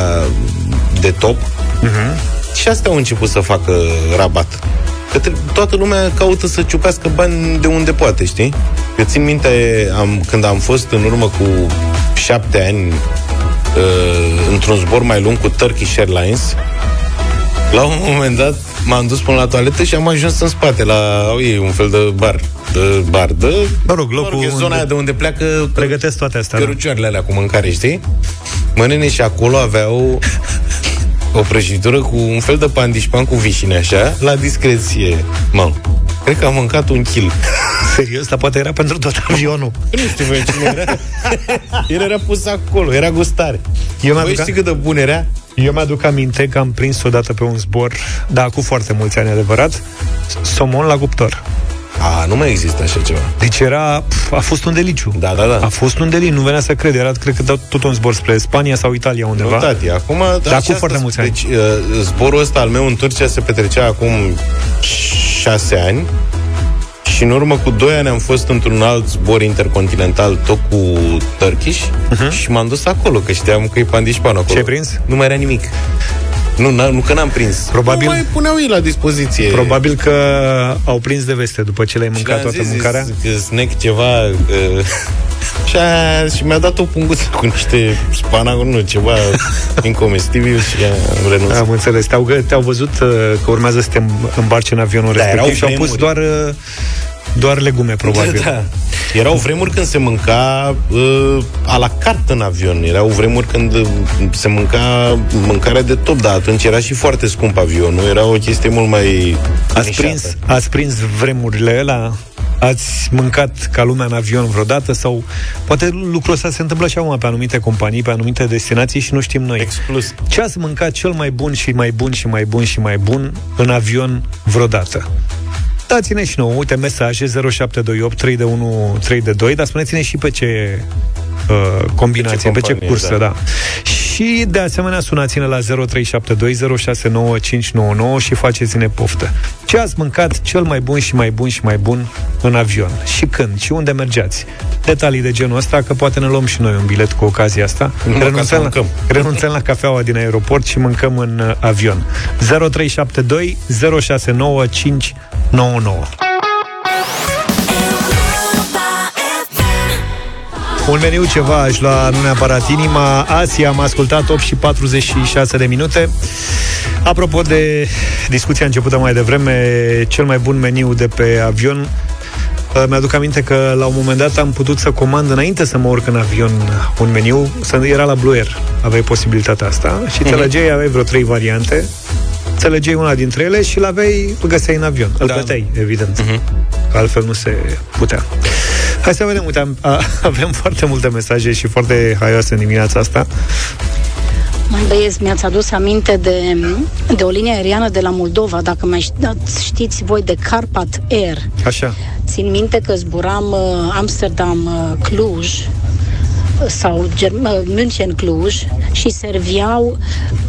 de top, și astea au început să facă rabat. Că tre- toată lumea caută să ciupească bani de unde poate, știi? Eu țin minte am, când am fost în urmă cu șapte ani uh, într-un zbor mai lung cu Turkish Airlines, la un moment dat m-am dus până la toaletă și am ajuns în spate, la au ei un fel de bar. De bar, de... Mă rog, locul e zona unde aia de unde pleacă Pregătesc toate astea. da. cărucioarele alea cu mâncare, știi? Mă, nene, și acolo aveau o prăjitură cu un fel de pandișpan cu vișine, așa, la discreție. Mă, cred că am mâncat un kil. <laughs> Serios, dar poate era pentru tot avionul. Nu știu voi cine era. <laughs> El era pus acolo, era gustare. Eu Voi mi-aduc, știi cât de bun era? eu mi-aduc aminte că am prins odată pe un zbor, dar cu foarte mulți ani adevărat, somon la cuptor. A, nu mai există așa ceva. Deci era, pf, a fost un deliciu. Da, da, da. A fost un deliciu, nu venea să cred. Era, cred că, tot un zbor spre Spania sau Italia undeva. Nu, tati, acum... Dar așa cu foarte mulți ani. Deci, uh, zborul ăsta al meu în Turcia se petrecea acum șase ani și în urmă cu doi ani am fost într-un alt zbor intercontinental, tot cu Turkish, uh-huh. și m-am dus acolo, că știam că e pandișpan acolo. Ce ai prins? Nu mai era nimic. Nu, n- nu că n-am prins. Probabil- Nu mai puneau ei la dispoziție. Probabil că au prins de veste după ce le-ai Și mâncat le-am toată zis, mâncarea. Că snack ceva... Uh, și, a, și mi-a dat o punguță cu niște spanacuri, nu, ceva <laughs> incomestibil și am renunțat. Am înțeles. Te-au, gă- te-au văzut uh, că urmează să te îmbarci în avionul Da, erau respectiv și au pus vremuri. doar, uh, doar legume, probabil. Da, da. Erau vremuri când se mânca uh, a la carte în avion. Erau vremuri când uh, se mânca mâncare de top, dar atunci era și foarte scump avionul. Era o chestie mult mai Ați nișată. prins, ați prins vremurile alea? Ați mâncat ca lumea în avion vreodată? Sau poate lucrul ăsta se întâmplă și acum pe anumite companii, pe anumite destinații și nu știm noi. Exclus. Ce ați mâncat cel mai bun și mai bun și mai bun și mai bun în avion vreodată? Dați-ne și nouă, uite, mesaje 0728 3 de 1 3 de 2, dar spuneți-ne și pe ce uh, combinație, pe ce, companie, cursă, da. da. da. Și de asemenea sunați-ne la 0372069599 și faceți-ne poftă. Ce ați mâncat cel mai bun și mai bun și mai bun în avion? Și când? Și unde mergeați? Detalii de genul ăsta, că poate ne luăm și noi un bilet cu ocazia asta. Numai ca să Renunțăm la, mâncăm. <laughs> renunțăm la cafeaua din aeroport și mâncăm în uh, avion. 0372 069599 Un meniu ceva aș lua, nu neapărat inima. Asia, am ascultat 8 și 46 de minute. Apropo de discuția începută mai devreme, cel mai bun meniu de pe avion, uh, mi-aduc aminte că la un moment dat am putut să comand înainte să mă urc în avion un meniu, să era la Blue Air, aveai posibilitatea asta și te legeai, aveai vreo trei variante, te legeai una dintre ele și l-aveai, îl găseai în avion. Îl Da. plăteai, evident. Că altfel nu se putea. Hai să vedem, uite, am, a, <laughs> avem foarte multe mesaje și foarte haioase în dimineața asta. Mai băieți, mi-ați adus aminte de, de o linie aeriană de la Moldova, dacă mai ști- știți voi de Carpat Air. Așa. Țin minte că zburam uh, Amsterdam-Cluj sau Germ- uh, München-Cluj și serveau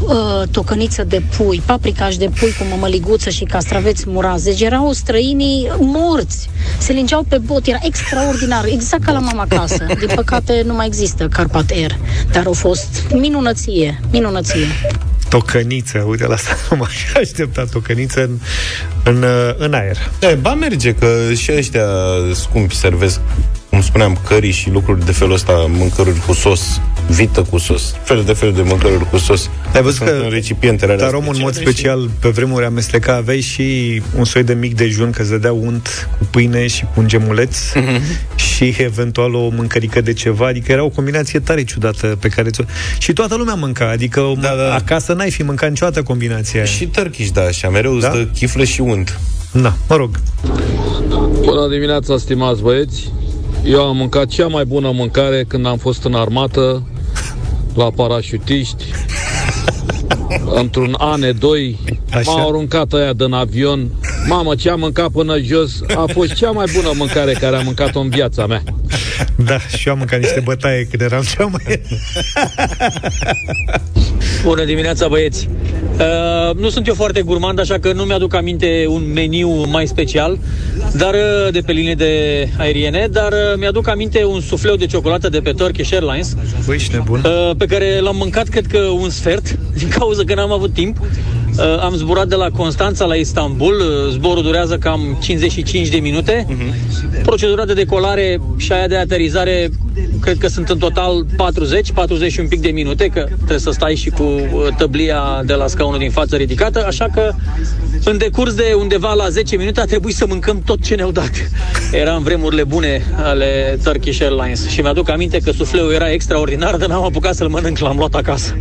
uh, tocăniță de pui, paprikaș de pui cu mămăliguță și castraveți murați. Deci erau străinii morți. Se lingeau pe bot, era extraordinar, exact ca la mama acasă. Din păcate nu mai există Carpat Air, dar au fost minunăție, minunăție. Tocăniță, uite la asta nu m-aș aștepta tocăniță în, în, uh, în aer. Da, ba merge, că și ăștia scumpi servesc, cum spuneam, cării și lucruri de felul ăsta, mâncăruri cu sos, vită cu sos, fel de fel de mâncăruri cu sos. Ai văzut Sunt că în recipientele alea Dar omul în mod speciale special, pe vremuri amesteca, aveai și un soi de mic dejun, că îți dădea unt cu pâine și cu un gemuleț <laughs> și eventual o mâncărică de ceva, adică era o combinație tare ciudată pe care ți-o... Și toată lumea mânca, adică da, da. acasă n-ai fi mâncat niciodată combinația aia. Și Turkish, da, așa, mereu da? Da? îți dă chiflă și unt. Da, mă rog. Bună dimineața, stimați băieți! Eu am mâncat cea mai bună mâncare când am fost în armată, la parașutiști, într-un ane 2 Așa. m-au aruncat aia din avion. Mamă, ce am mâncat până jos a fost cea mai bună mâncare care am mâncat-o în viața mea. Da, și eu am mâncat niște bătaie când eram cea mai... Bună dimineața, băieți! Uh, nu sunt eu foarte gurmand, așa că nu mi-aduc aminte un meniu mai special dar uh, de pe linie de aeriene, dar uh, mi-aduc aminte un sufleu de ciocolată de pe Turkish Airlines. Băi, ești nebun. Uh, pe care l-am mâncat, cred că un sfert, din cauza că n-am avut timp. Uh, am zburat de la Constanța la Istanbul, uh, zborul durează cam 55 de minute. Uh-huh. Procedura de decolare și aia de aterizare cred că sunt în total 40, 40 și un pic de minute, că trebuie să stai și cu uh, tăblia de la scaunul din față ridicată, așa că în decurs de undeva la 10 minute a trebuit să mâncăm tot ce ne-au dat. Era în vremurile bune ale Turkish Airlines și mi-aduc aminte că sufleul era extraordinar, dar n-am apucat să-l mănânc, l-am luat acasă.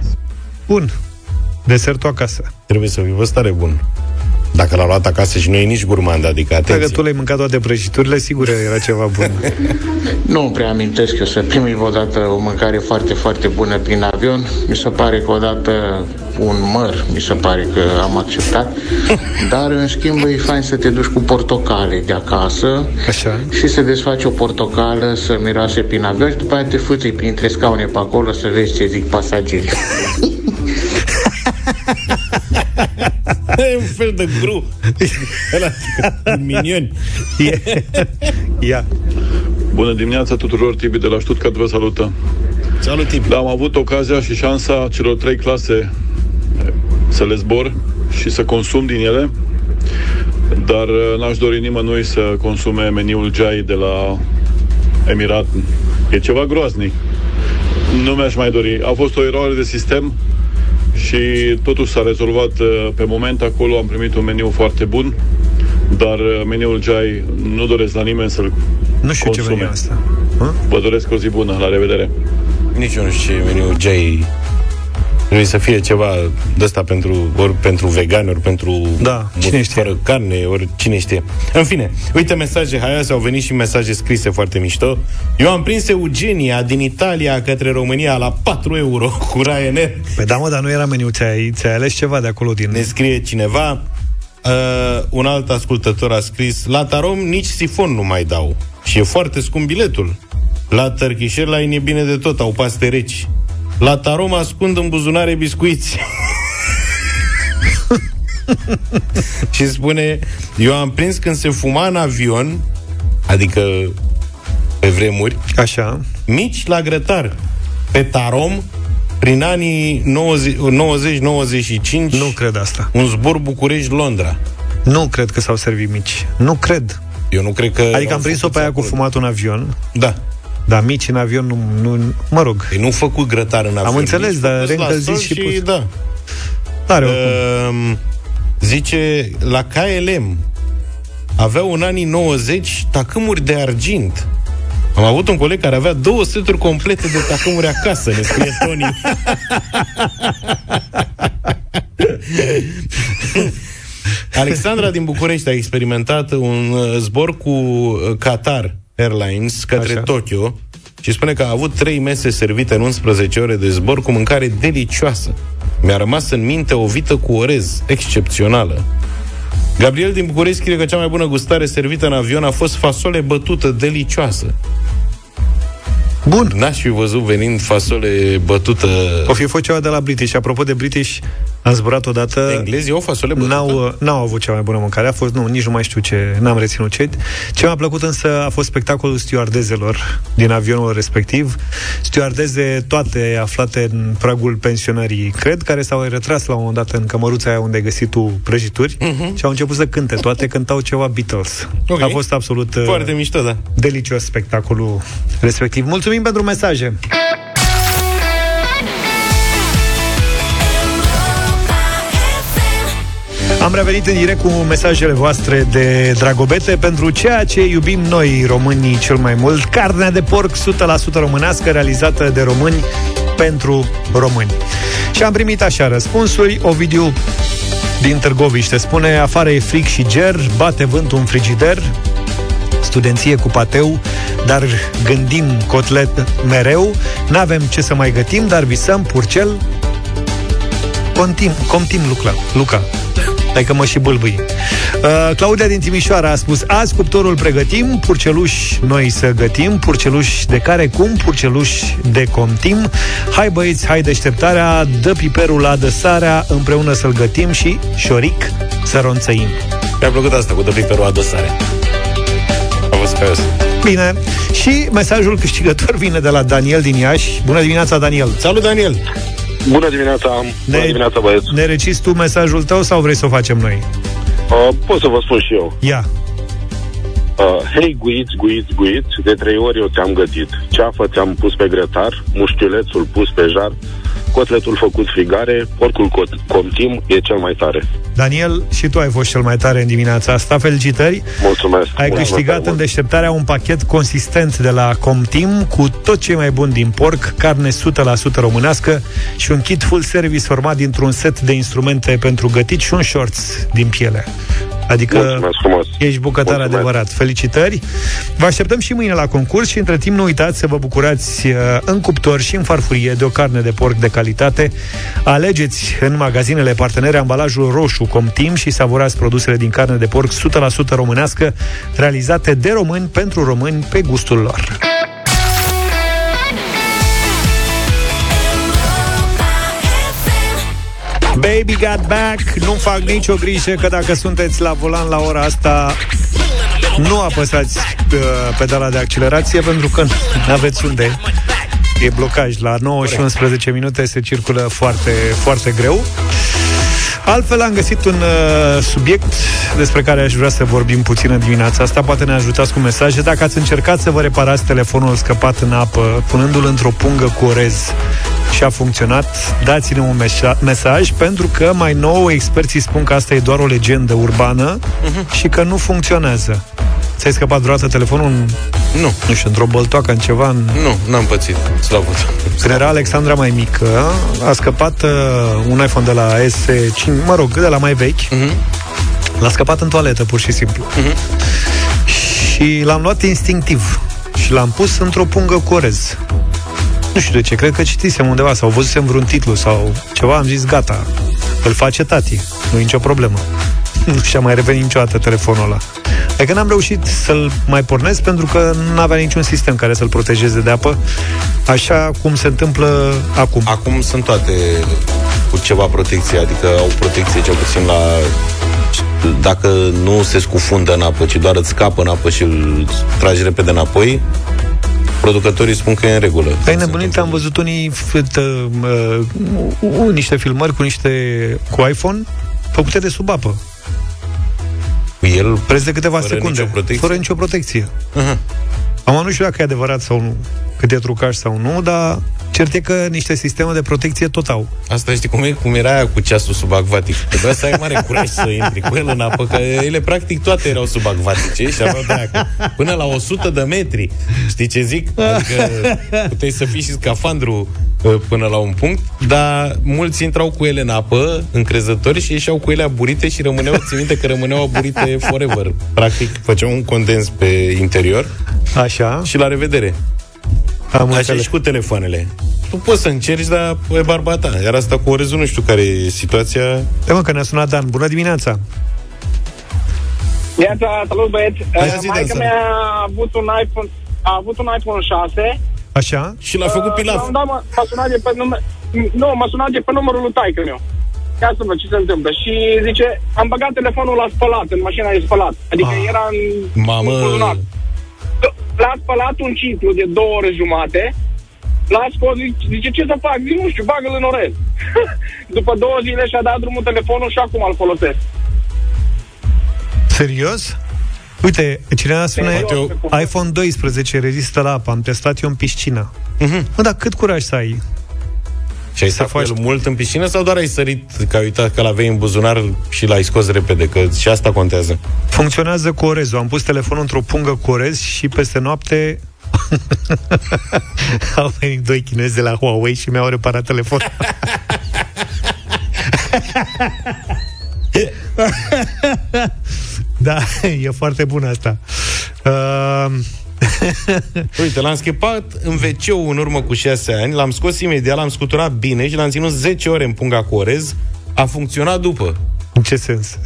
Bun. Desertul acasă. Trebuie să fii tare bun. Dacă l-a luat acasă și nu e nici gurmand, adică atenție. Dacă tu le-ai mâncat toate prăjiturile, sigur era ceva bun. <laughs> Nu prea amintesc eu să primim odată o mâncare foarte, foarte bună prin avion. Mi se pare că odată un măr, mi se pare că am acceptat. <laughs> Dar, în schimb, e fain să te duci cu portocale de acasă Așa. și să desfaci o portocală, să miroase prin avion și după aia te fâții printre scaune pe acolo să vezi ce zic pasagerii. <laughs> <laughs> e un fel de gru. Ăla, minioni. <laughs> Ia. Bună dimineața tuturor, Tibi de la Stuttgart vă salută. Salut, Tibi. Da, am avut ocazia și șansa celor trei clase să le zbor și să consum din ele, dar uh, n-aș dori nimănui să consume meniul Jai de la Emirat. E ceva groaznic. Nu mi-aș mai dori. A fost o eroare de sistem și totuși s-a rezolvat uh, pe moment acolo. Am primit un meniu foarte bun, dar uh, meniul Jai nu doresc la nimeni să-l Nu știu ce consume. veni asta. Vă doresc o zi bună. La revedere! Nici eu nu știu ce meniu Jay Trebuie să fie ceva de ăsta pentru, ori pentru vegani, ori pentru Da, cine știe. fără carne, ori cine știe. În fine, uite mesaje haioase, au venit și mesaje scrise foarte mișto. Eu am prins Eugenia din Italia către România la 4 euro cu Ryanair. Păi da, mă, dar nu era meniu, ți-ai, ți-ai ales ceva de acolo din... Ne scrie cineva, uh, un alt ascultător a scris, la Tarom nici sifon nu mai dau. Și e foarte scump biletul. La Turkish Airlines e bine de tot, au paste reci. La Tarom ascund în buzunare biscuiți. <laughs> și spune, eu am prins când se fuma în avion, adică pe vremuri, Așa. mici la grătar, pe Tarom, prin anii 90-95, Nu cred asta. un zbor București-Londra. Nu cred că s-au servit mici. Nu cred. Eu nu cred că... Adică au am prins-o făcut pe aia cu acolo. fumatul în avion, Da. Dar mici în avion nu... nu mă rog. Păi nu făcut grătar în avion. înțeles, mici, dar făcuți la reîncălziți sol și pus. Da. Are oricum. Um, zice, la KLM aveau în anii 90 tacâmuri de argint. Am avut un coleg care avea două seturi complete de tacâmuri acasă, ne scrie <laughs> Tony. Alexandra din București a experimentat un uh, zbor cu uh, Qatar Airlines către Așa. Tokyo și spune că a avut trei mese servite în 11 ore de zbor cu mâncare delicioasă. Mi-a rămas în minte o vită cu orez excepțională. Gabriel din București scrie că cea mai bună gustare servită în avion a fost fasole bătută delicioasă. Bun. N-aș fi văzut venind fasole bătută... O fi fost ceva de la British. Apropo de British, am zburat odată... Englezii au fasole bătută? N-au, n-au avut cea mai bună mâncare. A fost, nu, nici nu mai știu ce, n-am reținut ce. Ce mi-a plăcut însă a fost spectacolul stewardezelor din avionul respectiv. Stewardeze toate aflate în pragul pensionării, cred, care s-au retras la un moment dat în cămăruța aia unde ai găsit tu prăjituri uh-huh. și au început să cânte. Toate cântau ceva Beatles. Ok. A fost absolut uh, Foarte mișto, da. delicios spectacolul respectiv. Mulțumim pentru mesaje! Am revenit în direct cu mesajele voastre de dragobete pentru ceea ce iubim noi, românii, cel mai mult. Carnea de porc 100% românească, realizată de români pentru români. Și am primit așa răspunsuri. Ovidiu din Târgoviște spune Afară e fric și ger, bate vântul în frigider studenție cu pateu, dar gândim cotlet mereu, n-avem ce să mai gătim, dar visăm purcel Contim, contim Luca. Luca. Hai că mă și bâlbâi. Uh, Claudia din Timișoara a spus Azi cuptorul pregătim, purceluși noi să gătim Purceluși de care cum, purceluși de contim Hai băieți, hai deșteptarea Dă piperul la dăsarea Împreună să-l gătim și șoric să ronțăim Mi-a plăcut asta cu dă piperul adăsare. A fost pe asta. Bine, și mesajul câștigător vine de la Daniel din Iași Bună dimineața, Daniel Salut, Daniel! Bună dimineața, bună Ne- dimineața băieți. Ne reciți tu mesajul tău sau vrei să o facem noi? Uh, pot să vă spun și eu. Ia Uh, Hei, guiți, guiți, guiți, de trei ori eu ți-am gătit. Ceafă ți-am pus pe grătar, mușchiulețul pus pe jar, cotletul făcut frigare, porcul cot- comtim e cel mai tare. Daniel, și tu ai fost cel mai tare în dimineața asta Felicitări Mulțumesc. Ai Mulțumesc câștigat tare în mult. deșteptarea un pachet consistent de la Comtim cu tot ce e mai bun din porc, carne 100% românească și un kit full service format dintr-un set de instrumente pentru gătit și un shorts din piele. Adică Mulțumesc frumos. ești bucătar Mulțumesc. adevărat. Felicitări! Vă așteptăm și mâine la concurs și între timp nu uitați să vă bucurați uh, în cuptor și în farfurie de o carne de porc de calitate. Alegeți în magazinele partenere ambalajul roșu Comtim și savurați produsele din carne de porc 100% românească, realizate de români pentru români pe gustul lor. Baby got back Nu fac nicio grijă că dacă sunteți la volan la ora asta Nu apăsați uh, pedala de accelerație Pentru că <laughs> nu aveți unde E blocaj La 9 și 11 minute se circulă foarte, foarte greu Altfel am găsit un uh, subiect despre care aș vrea să vorbim puțin în dimineața asta. Poate ne ajutați cu mesaje. Dacă ați încercat să vă reparați telefonul scăpat în apă, punându-l într-o pungă cu orez și a funcționat, dați-ne un meșa- mesaj, pentru că mai nou experții spun că asta e doar o legendă urbană și că nu funcționează. Ți-ai scăpat vreodată telefonul în, Nu. nu știu, într-o băltoacă, în ceva, în Nu, n-am pățit. Slavă. când era Alexandra mai mică, a scăpat uh, un iPhone de la S5, mă rog, de la mai vechi. Mhm. L-a scăpat în toaletă, pur și simplu. Și l-am luat instinctiv și l-am pus într-o pungă cu orez. Nu știu de ce, cred că citisem undeva sau văzusem vreun titlu sau ceva, am zis gata, îl face tati, nu e nicio problemă. <laughs> Nu și-a mai revenit niciodată telefonul ăla. Adică n-am reușit să-l mai pornesc pentru că nu avea niciun sistem care să-l protejeze de apă, așa cum se întâmplă acum. Acum sunt toate cu ceva protecție, adică au protecție cel puțin la dacă nu se scufundă în apă, ci doar îți scapă în apă și îl tragi repede înapoi, producătorii spun că e în regulă. Ai nebunit, am văzut unii f- tă, uh, uh, niște filmări cu niște cu iPhone făcute de sub apă. El Preț de câteva fără secunde. nicio protecție? Fără nicio protecție. Aha. Am nu știu dacă e adevărat sau nu, cât e trucaj sau nu, dar cert e că niște sisteme de protecție tot au. Asta știi cum, e, cum era aia cu ceasul subacvatic. Trebuia să ai mare curaj să intri cu el în apă, că ele practic toate erau subacvatice și aveau de aia că până la 100 de metri. Știi ce zic? Adică puteai să fii și scafandru uh, până la un punct, dar mulți intrau cu ele în apă, încrezători, și ieșeau cu ele aburite și rămâneau, ți minte că rămâneau aburite forever. Practic, făceau un condens pe interior Așa. și la revedere. Am Așa înțeles. și cu telefoanele. Tu poți să încerci, dar e barba ta. Iar asta cu orezul, nu știu care e situația. Da, mă, că ne-a sunat Dan. Bună dimineața! Viața, salut băieți. Hai, Uh, zi, Maica Dan, mea a avut un iPhone, a avut un iPhone 6. Așa? Și l-a făcut pilaf. Uh, da, m-a, m-a sunat de pe nume, nu, m-a sunat de pe numărul lui taică meu. Ia să văd ce se întâmplă. Și zice, am băgat telefonul la spălat, în mașina de spălat. Adică Ah. era în... Mamă. în buzunar. L-a spălat un ciclu de două ore jumate, l-a scos, zice, zice, ce să fac? Zic, nu știu, bagă-l în orez. <laughs> După două zile și-a dat drumul telefonul și acum îl folosesc. Serios? Uite, cineva spune Serios? iPhone 12 rezistă la apă. Am testat eu în piscină. Mhm. Mă, dar cât curaj să ai? Și ai stat cu el mult în piscină sau doar ai sărit că ai uitat că l-aveai în buzunar și l-ai scos repede? Că și asta contează. Funcționează cu orezul. Am pus telefonul într-o pungă cu orez și peste noapte <laughs> au venit doi chinezi de la Huawei și mi-au reparat telefonul. <laughs> da, e foarte bun asta. Uh, Uite, l-am schimbat în wc în urmă cu 6 ani, l-am scos imediat, l-am scuturat bine și l-am ținut 10 ore în punga cu orez. A funcționat după. ce sens?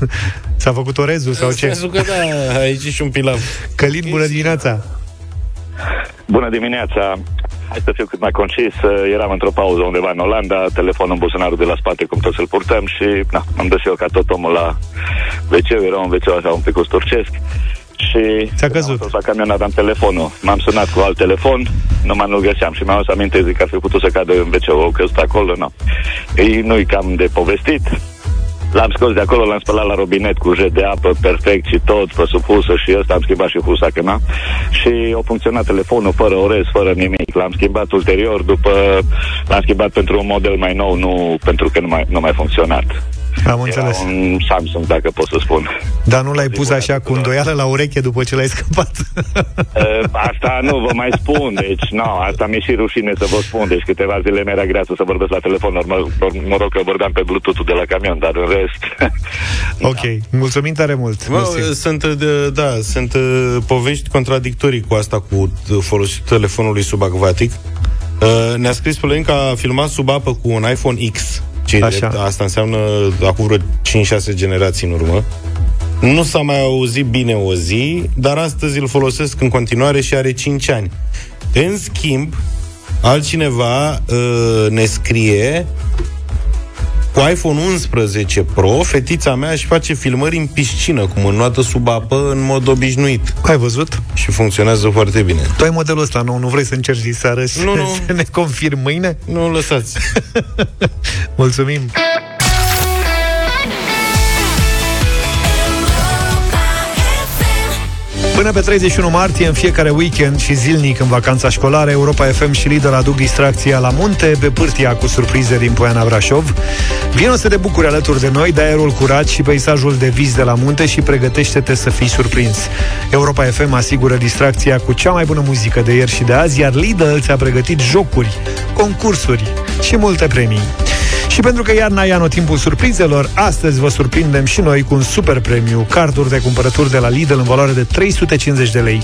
<laughs> S-a făcut orezul sau În ce? sensul că da, aici e și un pilav. Călin, bună dimineața! Bună dimineața! Hai să fiu cât mai concis. Eram într-o pauză undeva în Olanda, telefonul în buzunarul de la spate, cum tot să-l purtăm și na, am dus eu ca tot omul la wc era un wc așa un pic turcesc. Și Ți-a căzut. am fost la camion, aveam telefonul. M-am sunat cu alt telefon, numai nu-l găseam și mi-am adus aminte, zic că ar fi putut să cadă în wc o căzut acolo, nu. Ei, nu-i cam de povestit. L-am scos de acolo, l-am spălat la robinet cu jet de apă, perfect și tot, presupusă și ăsta, am schimbat și husa că na. Și a funcționat telefonul fără orez, fără nimic. L-am schimbat ulterior, după l-am schimbat pentru un model mai nou, nu pentru că nu mai, nu mai funcționat. Am Era înțeles. un Samsung, dacă pot să spun. Dar nu l-ai pus așa cu îndoială la ureche după ce l-ai scăpat? Uh, <laughs> asta nu vă mai spun, deci nu, asta mi-e și rușine să vă spun, deci câteva zile mi-era grea să vorbesc la telefon, normal, mă rog că vorbeam pe Bluetooth-ul de la camion, dar în rest... <laughs> ok, mulțumim tare mult. Bă, Mersi. sunt, de, da, sunt uh, povești contradictorii cu asta cu uh, folositul telefonului subacvatic. Uh, ne-a scris pe că a filmat sub apă cu un iPhone X. Ce Așa. drept, asta înseamnă acum vreo 5-6 generații în urmă. Nu s-a mai auzit bine o zi, dar astăzi îl folosesc în continuare și are 5 ani. În schimb, altcineva uh, ne scrie cu iPhone 11 Pro, fetița mea își face filmări în piscină, cu mânoată sub apă, în mod obișnuit. Ai văzut? Și funcționează foarte bine. Tu ai modelul ăsta, nu? Nu vrei să încerci diseară <laughs> să, Nu, nu. să ne confirm mâine? Nu, lăsați. <laughs> Mulțumim! Până pe 31 martie, în fiecare weekend și zilnic în vacanța școlară, Europa FM și Lidl aduc distracția la munte, pe pârtia cu surprize din Poiana Brașov. Vino să te bucuri alături de noi, de aerul curat și peisajul de vis de la munte și pregătește-te să fii surprins. Europa FM asigură distracția cu cea mai bună muzică de ieri și de azi, iar Lidl ți-a pregătit jocuri, concursuri și multe premii. Și pentru că iarna e anotimpul surprizelor, astăzi vă surprindem și noi cu un super premiu, carduri de cumpărături de la Lidl în valoare de 350 de lei.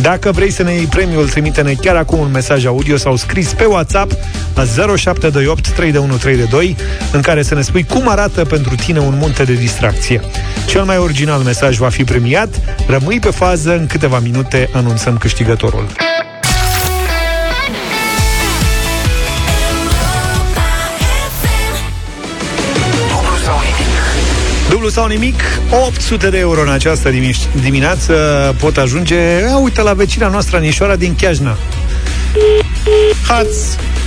Dacă vrei să ne iei premiul, trimite-ne chiar acum un mesaj audio sau scris pe WhatsApp la 0728 32132 în care să ne spui cum arată pentru tine un munte de distracție. Cel mai original mesaj va fi premiat. Rămâi pe fază, în câteva minute anunțăm câștigătorul. Dublu sau nimic, 800 de euro în această dimiș- dimineață pot ajunge, a, uite, la vecina noastră, Anișoara din Chiajna. Haț!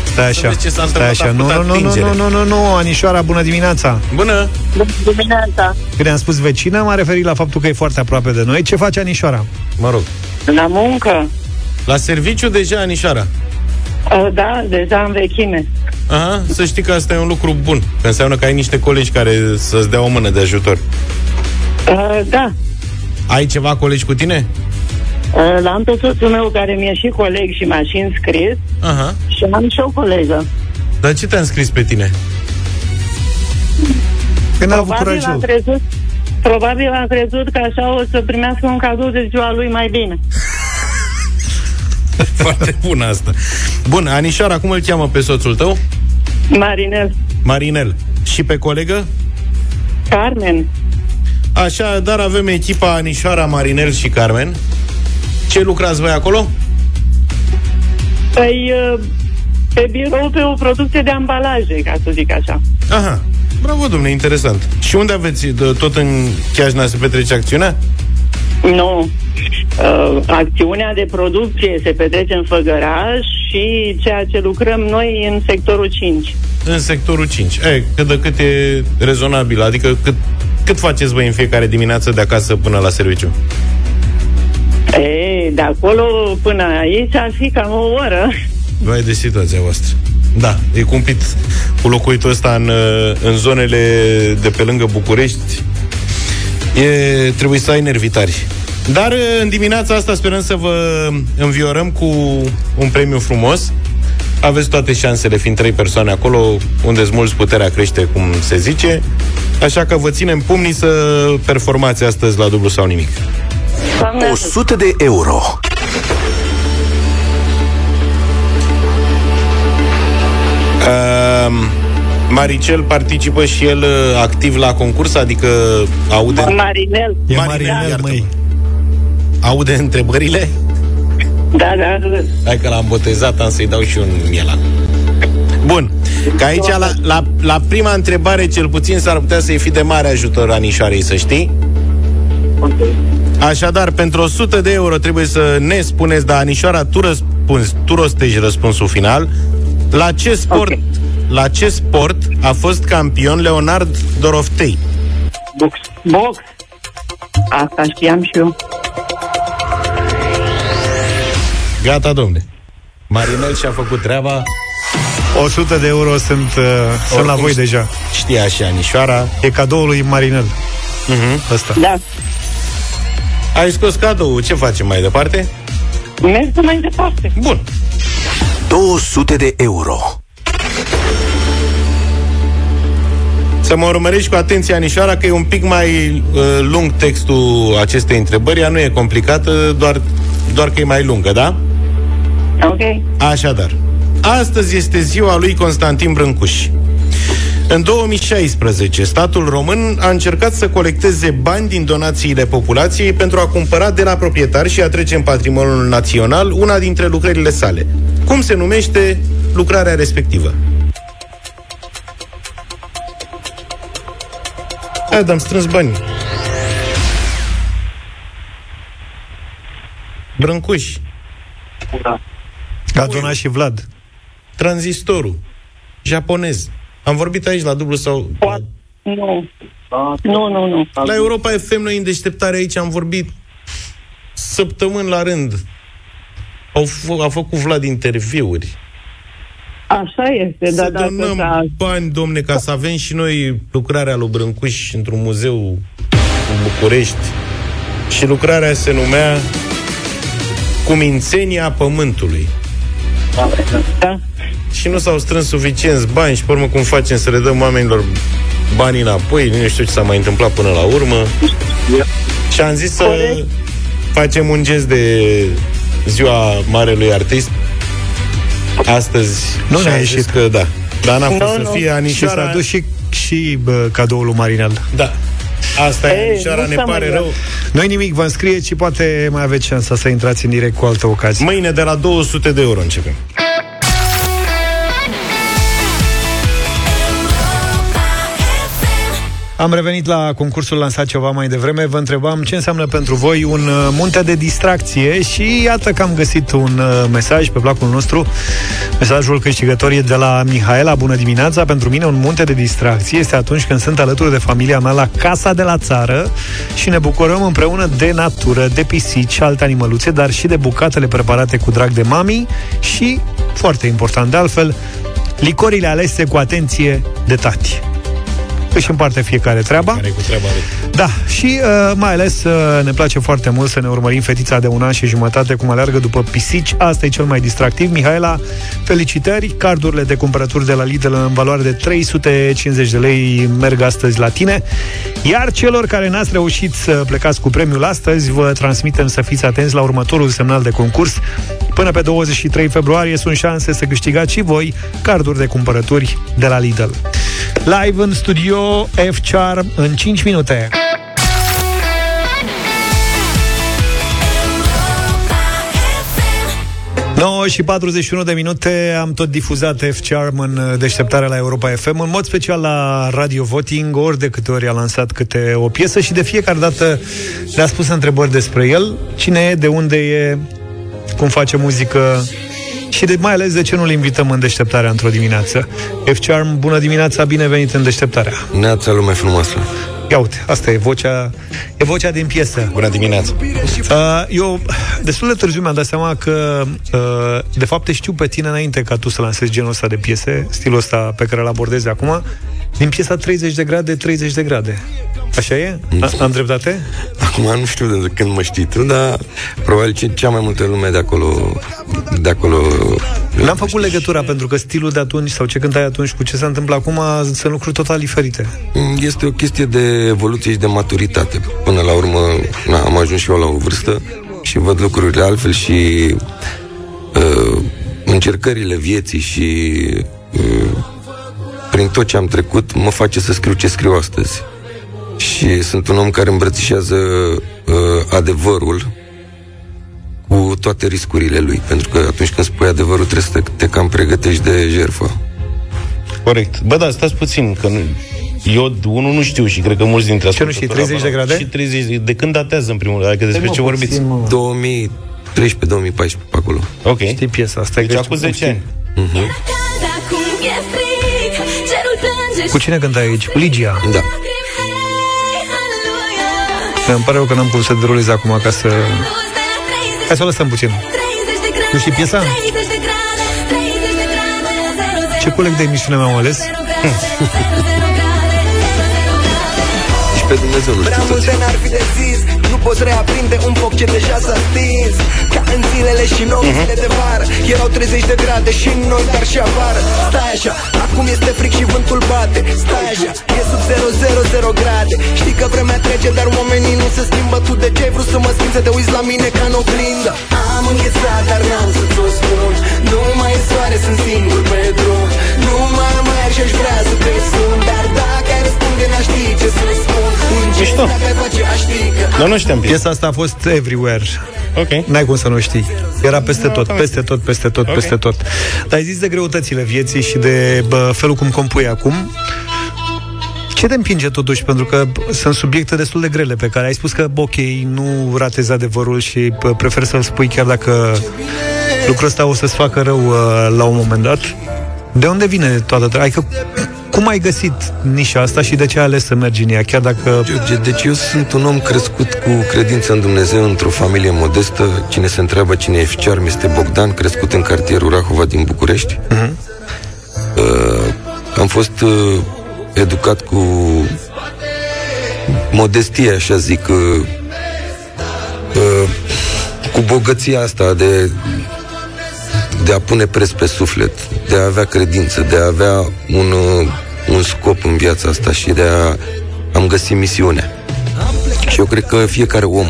Stai așa, vezi ce s-a stai întâmplat, așa, a nu, făcut nu, nu, nu, atingere. nu, nu, nu, nu, Anișoara, bună dimineața! Bună! Bună dimineața! Când am spus vecină, m-a referit la faptul că e foarte aproape de noi. Ce face Anișoara? Mă rog. La muncă? La serviciu deja, Anișara. Uh, Da, deja în vechime. Aha, să știi că asta e un lucru bun. Că înseamnă că ai niște colegi care să-ți dea o mână de ajutor. Uh, Da, Ai ceva colegi cu tine? Uh, l-am pe soțul meu care mi-e și coleg și m-a și înscris Aha. și am și o colegă. Dar ce te-a înscris pe tine? Când a avut Probabil am curajul. crezut, probabil am crezut că așa o să primească un cadou de ziua lui mai bine. <laughs> <laughs> Foarte bună asta. Bun, Anișoara, cum îl cheamă pe soțul tău? Marinel, Marinel. Și pe colegă? Carmen, Așa, dar avem echipa Anișoara, Marinel și Carmen. Ce lucrați voi acolo? Păi, uh, pe birou pe o producție de ambalaje, ca să zic așa. Aha, bravo, domnule, interesant. Și unde aveți, de- tot în Chiajna se petrece acțiunea? Nu. Uh, acțiunea de producție se petrece în Făgăraș și ceea ce lucrăm noi în sectorul 5. În sectorul 5. E, cât de cât e rezonabil, adică cât, cât faceți voi în fiecare dimineață de acasă până la serviciu? E, de acolo până aici ar fi cam o oră. Vai de situația voastră. Da, e cumplit cu locuitul ăsta în, uh, în zonele de pe lângă București. E, trebuie să ai nervi tari. Dar uh, în dimineața asta sperăm să vă înviorăm cu un premiu frumos. Aveți toate șansele, fiind trei persoane acolo, unde mulți puterea crește, cum se zice. Așa că vă ținem pumnii să performați astăzi la dublu sau nimic. 100 de euro. Um, Maricel participă și el uh, activ la concurs, adică aude... Marinel. E Marinel, Marinel, iartă-mă. măi. Aude întrebările? Da, da, da. Hai că l-am botezat, am să-i dau și un mielan. Bun, că aici la, la, la prima întrebare cel puțin s-ar putea să-i fi de mare ajutor anișoarei, să știi? Așadar, pentru 100 de euro trebuie să ne spuneți, dar Anișoara, tu răspunzi, tu rostești răspunsul final. La ce sport, okay. La ce sport a fost campion Leonard Doroftei? Box. Box. Asta știam și eu. Gata, domne. Marinel și-a făcut treaba. 100 de euro sunt, uh, sunt la voi deja. Știa și Anișoara. E cadoul lui Marinel. Uh-huh. Ăsta. Da. Ai scos cadou, ce facem mai departe? Mergem mai departe. Bun. 200 de euro. Să mă urmărești cu atenție, Anișoara, că e un pic mai uh, lung textul acestei întrebări. Ea nu e complicată, doar, doar că e mai lungă, da? Ok. Așadar, astăzi este ziua lui Constantin Brâncuș. În 2016, statul român a încercat să colecteze bani din donațiile populației pentru a cumpăra de la proprietari și a trece în patrimoniul național una dintre lucrările sale. Cum se numește lucrarea respectivă? Hai, am strâns bani. Brâncuș. Da. A donat și Vlad. Tranzistorul. Japonez. Am vorbit aici la dublu sau... Nu. Nu, nu, nu. La Europa FM, noi în deșteptare aici am vorbit săptămâni la rând. Au f- a făcut Vlad interviuri. Așa este, Să da, da, donăm da. bani, domne, ca să avem și noi lucrarea lui Brâncuș într-un muzeu în București. Și lucrarea se numea Cumințenia Pământului. Da. Și nu s-au strâns suficienți bani și, pe urmă, cum facem să le dăm oamenilor banii înapoi, nu știu ce s-a mai întâmplat până la urmă. Și am zis să facem un gest de ziua marelui artist astăzi. Nu și ne-a am zis ieșit. că da. Dar n-a fost Nu, să nu. fie Și Anișoara. s-a dus și, și bă, cadoul lui Marinel. Da. Asta e, Ei, Anișoara, nu ne s-a pare mai rău. Noi nimic, vă înscrieți și poate mai aveți șansa să intrați în direct cu altă ocazie. Mâine de la 200 de euro începem. Am revenit la concursul lansat ceva mai devreme. Vă întrebam ce înseamnă pentru voi un uh, munte de distracție și iată că am găsit un uh, mesaj pe placul nostru. Mesajul câștigător e de la Mihaela. Bună dimineața! Pentru mine un munte de distracție este atunci când sunt alături de familia mea la casa de la țară și ne bucurăm împreună de natură, de pisici și alte animăluțe, dar și de bucatele preparate cu drag de mami și, foarte important de altfel, licorile alese cu atenție de tati își împarte fiecare treaba. Care e cu treaba lui. Da, și uh, mai ales uh, ne place foarte mult să ne urmărim fetița de un an și jumătate cum aleargă după pisici. Asta e cel mai distractiv. Mihaela, felicitări! Cardurile de cumpărături de la Lidl în valoare de 350 de lei merg astăzi la tine. Iar celor care n-ați reușit să plecați cu premiul astăzi, vă transmitem să fiți atenți la următorul semnal de concurs. Până pe 23 februarie sunt șanse să câștigați și voi carduri de cumpărături de la Lidl. Live în studio F-Charm în 5 minute. ...9 și 41 de minute am tot difuzat F-Charm în uh, deșteptarea la Europa FM, în mod special la Radio Voting, ori de câte ori a lansat câte o piesă și de fiecare dată le-a spus întrebări despre el, cine e, de unde e, cum face muzică și de, mai ales de ce nu-l invităm în deșteptarea într-o dimineață. F-Charm, bună dimineața, bine venit în deșteptarea. Neața lume frumoasă. Ia uite, asta e vocea, e vocea din piesă. Bună dimineața! Uh, eu, destul de târziu mi-am dat seama că, uh, de fapt, te știu pe tine înainte ca tu să lansezi genul ăsta de piese, stilul ăsta pe care îl abordezi acum, din piesa 30 de grade, 30 de grade. Așa e? A, am dreptate? Acum nu știu de când mă știi tu, dar probabil ce- cea mai multă lume de acolo, de acolo N-am făcut legătura pentru că stilul de atunci sau ce cântai atunci cu ce se întâmplă acum sunt lucruri total diferite. Este o chestie de evoluție și de maturitate. Până la urmă, na, am ajuns și eu la o vârstă și văd lucrurile altfel și uh, încercările vieții și uh, prin tot ce am trecut, mă face să scriu ce scriu astăzi. Și sunt un om care îmbrățișează uh, adevărul cu toate riscurile lui. Pentru că atunci când spui adevărul, trebuie să te, te cam pregătești de jertfă. Corect. Bă, da, stați puțin, că nu, eu, unul, nu știu și cred că mulți dintre Ce nu știi, 30 de grade? Și 30, de când datează în primul rând? Adică despre mă, ce vorbiți? puțin, 2013-2014 pe acolo. Ok. Știi piesa asta? Deci acum 10 ani. Mhm. Cu cine cânta aici? Cu Ligia? Da. Îmi pare rău că n-am putut să derulez acum ca să... Hai să o lăsăm puțin. Nu știi piesa? Ce coleg de emisiune mi-am ales? Și pe Dumnezeu nu Prea știu multe toți. N-ar fi de zis Nu poți reaprinde un foc ce deja s-a stins. Ca în zilele și nopțile de vară Erau 30 de grade și în noi, dar și afară. Stai așa, acum este fric și vântul bate. Stai așa, e sub 000 grade. Știi că vremea trece, dar oamenii nu se schimbă. Tu de ce ai vrut să mă schimbi, să te uiți la mine ca în oglindă? Am înghețat, dar n-am să ți-o spun. Nu mai e soare, sunt singur pe drum. Nu mai merg și aș vrea să te sun Dar dacă Mișto. Dacă ai face, aș ști că Dar nu știam piesa. Piesa asta a fost everywhere. Ok. N-ai cum să nu știi. Era peste tot, peste tot, peste tot, Ok. peste tot. Dar ai zis de greutățile vieții și de bă, felul cum compui acum. Ce te împinge totuși? Pentru că bă, sunt subiecte destul de grele pe care ai spus că, bă, ok, nu ratezi adevărul și bă, prefer să-l spui chiar dacă lucrul ăsta o să-ți facă rău uh, la un moment dat. De unde vine toată treaba? Adică, cum ai găsit nișa asta și de ce ai ales să mergi în ea? Chiar dacă... George, deci eu sunt un om crescut cu credință în Dumnezeu într-o familie modestă. Cine se întreabă cine e ficiar, mi este Bogdan, crescut în cartierul Rahova din București. Uh-huh. Uh, am fost uh, educat cu modestie, așa zic, uh, uh, cu bogăția asta de de a pune preț pe suflet, de a avea credință, de a avea un, uh, un scop în viața asta și de a am găsit misiunea. Și eu cred că fiecare om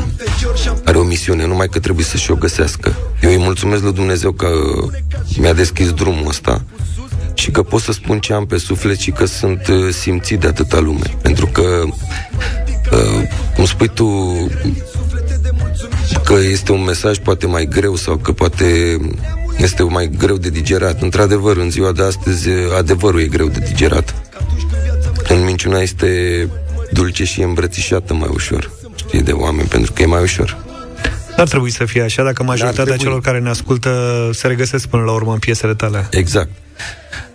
are o misiune, numai că trebuie să-și o găsească. Eu îi mulțumesc lui Dumnezeu că mi-a deschis drumul ăsta și că pot să spun ce am pe suflet și că sunt uh, simțit de atâta lume. Pentru că, uh, cum spui tu, că este un mesaj poate mai greu sau că poate este mai greu de digerat. Într-adevăr, în ziua de astăzi, adevărul e greu de digerat. Când minciuna este dulce și îmbrățișată mai ușor, știi, de oameni, pentru că e mai ușor. N-ar trebui să fie așa dacă majoritatea trebui. celor care ne ascultă se regăsesc până la urmă în piesele tale. Exact.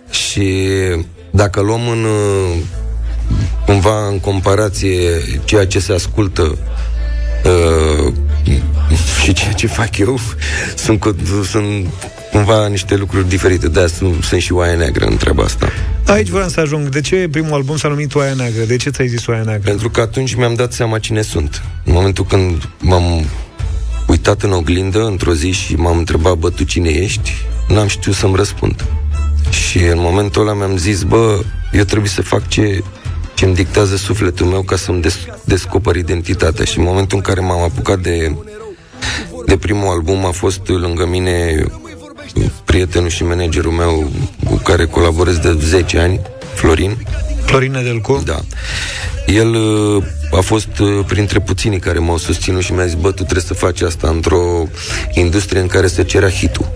Și dacă luăm în uh, cumva în comparație ceea ce se ascultă uh, și ceea ce fac eu, sunt, cu- sunt cumva niște lucruri diferite. De-aia sunt, sunt și oaie neagră în treaba asta. Aici vreau să ajung. De ce primul album s-a numit Oaia Neagră? De ce ți-ai zis Oaia Neagră? Pentru că atunci mi-am dat seama cine sunt. În momentul când m-am uitat în oglindă într-o zi și m-am întrebat, bă, tu cine ești? N-am știut să-mi răspund. Și în momentul ăla mi-am zis, bă, eu trebuie să fac ce ce îmi dictează sufletul meu ca să-mi des- descoper identitatea. Și în momentul în care m-am apucat de, de primul album a fost lângă mine prietenul și managerul meu cu care colaborez de 10 ani, Florin. Florin Nedelcu? Da. El uh, a fost uh, printre puținii care m-au susținut și mi-a zis, bă, tu trebuie să faci asta într-o industrie în care se cerea hitul.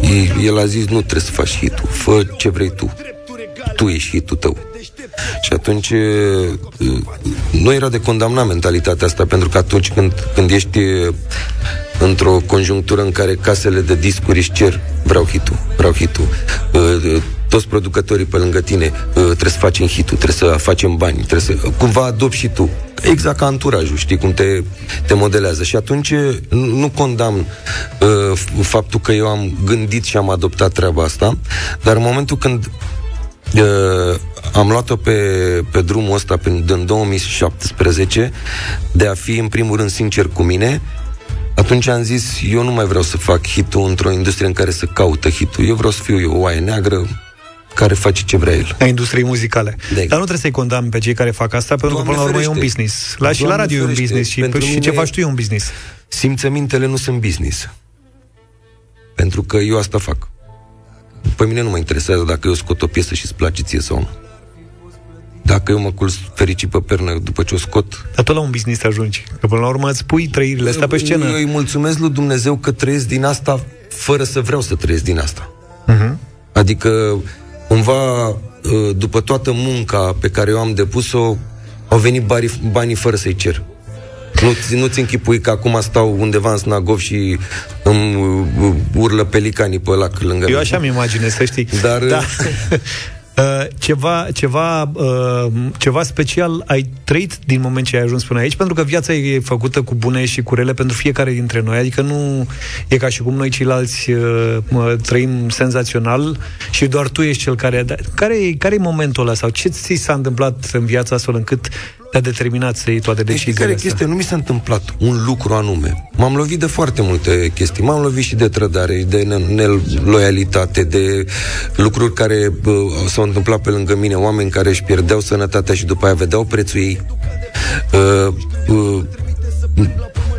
E- El a zis, nu trebuie să faci hitul, fă ce vrei tu. Tu ești hitul tău. Și atunci uh, nu era de condamnat mentalitatea asta, pentru că atunci când, când ești uh, într-o conjunctură în care casele de discuri își cer vreau hitul, vreau hitul, uh, uh, toți producătorii pe lângă tine uh, trebuie să facem hitul, trebuie să facem bani, trebuie să cumva adopți și tu. Exact ca anturajul, știi, cum te, te modelează. Și atunci uh, nu nu condamn uh, faptul că eu am gândit și am adoptat treaba asta, dar în momentul când Uh, am luat-o pe, pe drumul ăsta prin, în 2017 de a fi în primul rând sincer cu mine atunci am zis, eu nu mai vreau să fac hitul într-o industrie în care să caută hitul. Eu vreau să fiu eu o oaie neagră care face ce vrea el. A industriei muzicale. De Dar nu trebuie să-i condamn pe cei care fac asta, pentru că Doamne până la urmă e un ferește. business. La, și la Doamne radio e un ferește. business și, Pentru și ce mine- faci tu e un business. Simțămintele nu sunt business. Pentru că eu asta fac. Pe mine nu mă interesează dacă eu scot o piesă și îți place ție sau nu. Dacă eu mă culc fericit pe pernă după ce o scot... Dar tot la un business ajungi. Că până la urmă îți pui trăirile astea pe scenă. Eu îi mulțumesc lui Dumnezeu că trăiesc din asta fără să vreau să trăiesc din asta. Uh-huh. Adică, cumva, uh, după toată munca pe care eu am depus-o, au venit banii, banii fără să-i cer. Nu, nu-ți închipui că acum stau undeva în Snagov și îmi uh, urlă pelicanii pe lac lângă Eu așa mi imaginez, să știi. Dar da. <laughs> Uh, ceva, ceva, uh, ceva special ai trăit din moment ce ai ajuns până aici, pentru că viața e făcută cu bune și cu rele pentru fiecare dintre noi, adică nu e ca și cum noi ceilalți uh, trăim senzațional și doar tu ești cel care... Care, care e momentul ăla sau ce ți s-a întâmplat în viața astfel încât te-a determinat să iei toate deciziile care chestie? Nu mi s-a întâmplat un lucru anume. M-am lovit de foarte multe chestii. M-am lovit și de trădare, de neloialitate, de lucruri care uh, s-au întâmplat pe lângă mine, oameni care își pierdeau sănătatea și după aia vedeau prețul ei. Uh, uh,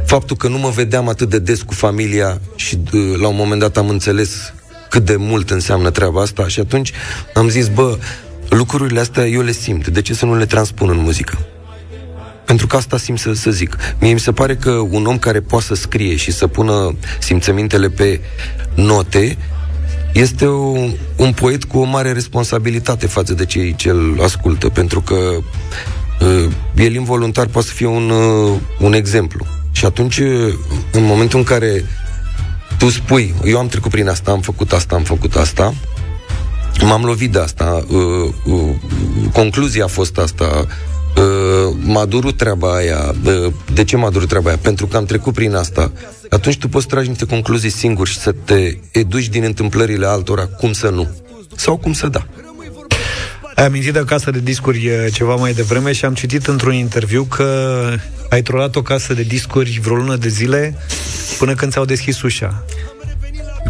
faptul că nu mă vedeam atât de des cu familia și uh, la un moment dat am înțeles cât de mult înseamnă treaba asta și atunci am zis, bă, lucrurile astea eu le simt, de ce să nu le transpun în muzică? Pentru că asta simt să, să zic. Mie mi se pare că un om care poate să scrie și să pună simțămintele pe note este o, un poet cu o mare responsabilitate față de cei ce îl ascultă, pentru că uh, el involuntar poate să fie un, uh, un exemplu. Și atunci, în momentul în care tu spui, eu am trecut prin asta, am făcut asta, am făcut asta, m-am lovit de asta, uh, uh, concluzia a fost asta, uh, m-a durut treaba aia. Uh, de ce m-a durut treaba aia? Pentru că am trecut prin asta. Atunci tu poți tragi niște concluzii singuri și să te educi din întâmplările altora, cum să nu. Sau cum să da. Ai amintit de casă de discuri ceva mai devreme și am citit într-un interviu că ai trolat o casă de discuri vreo lună de zile până când ți-au deschis ușa.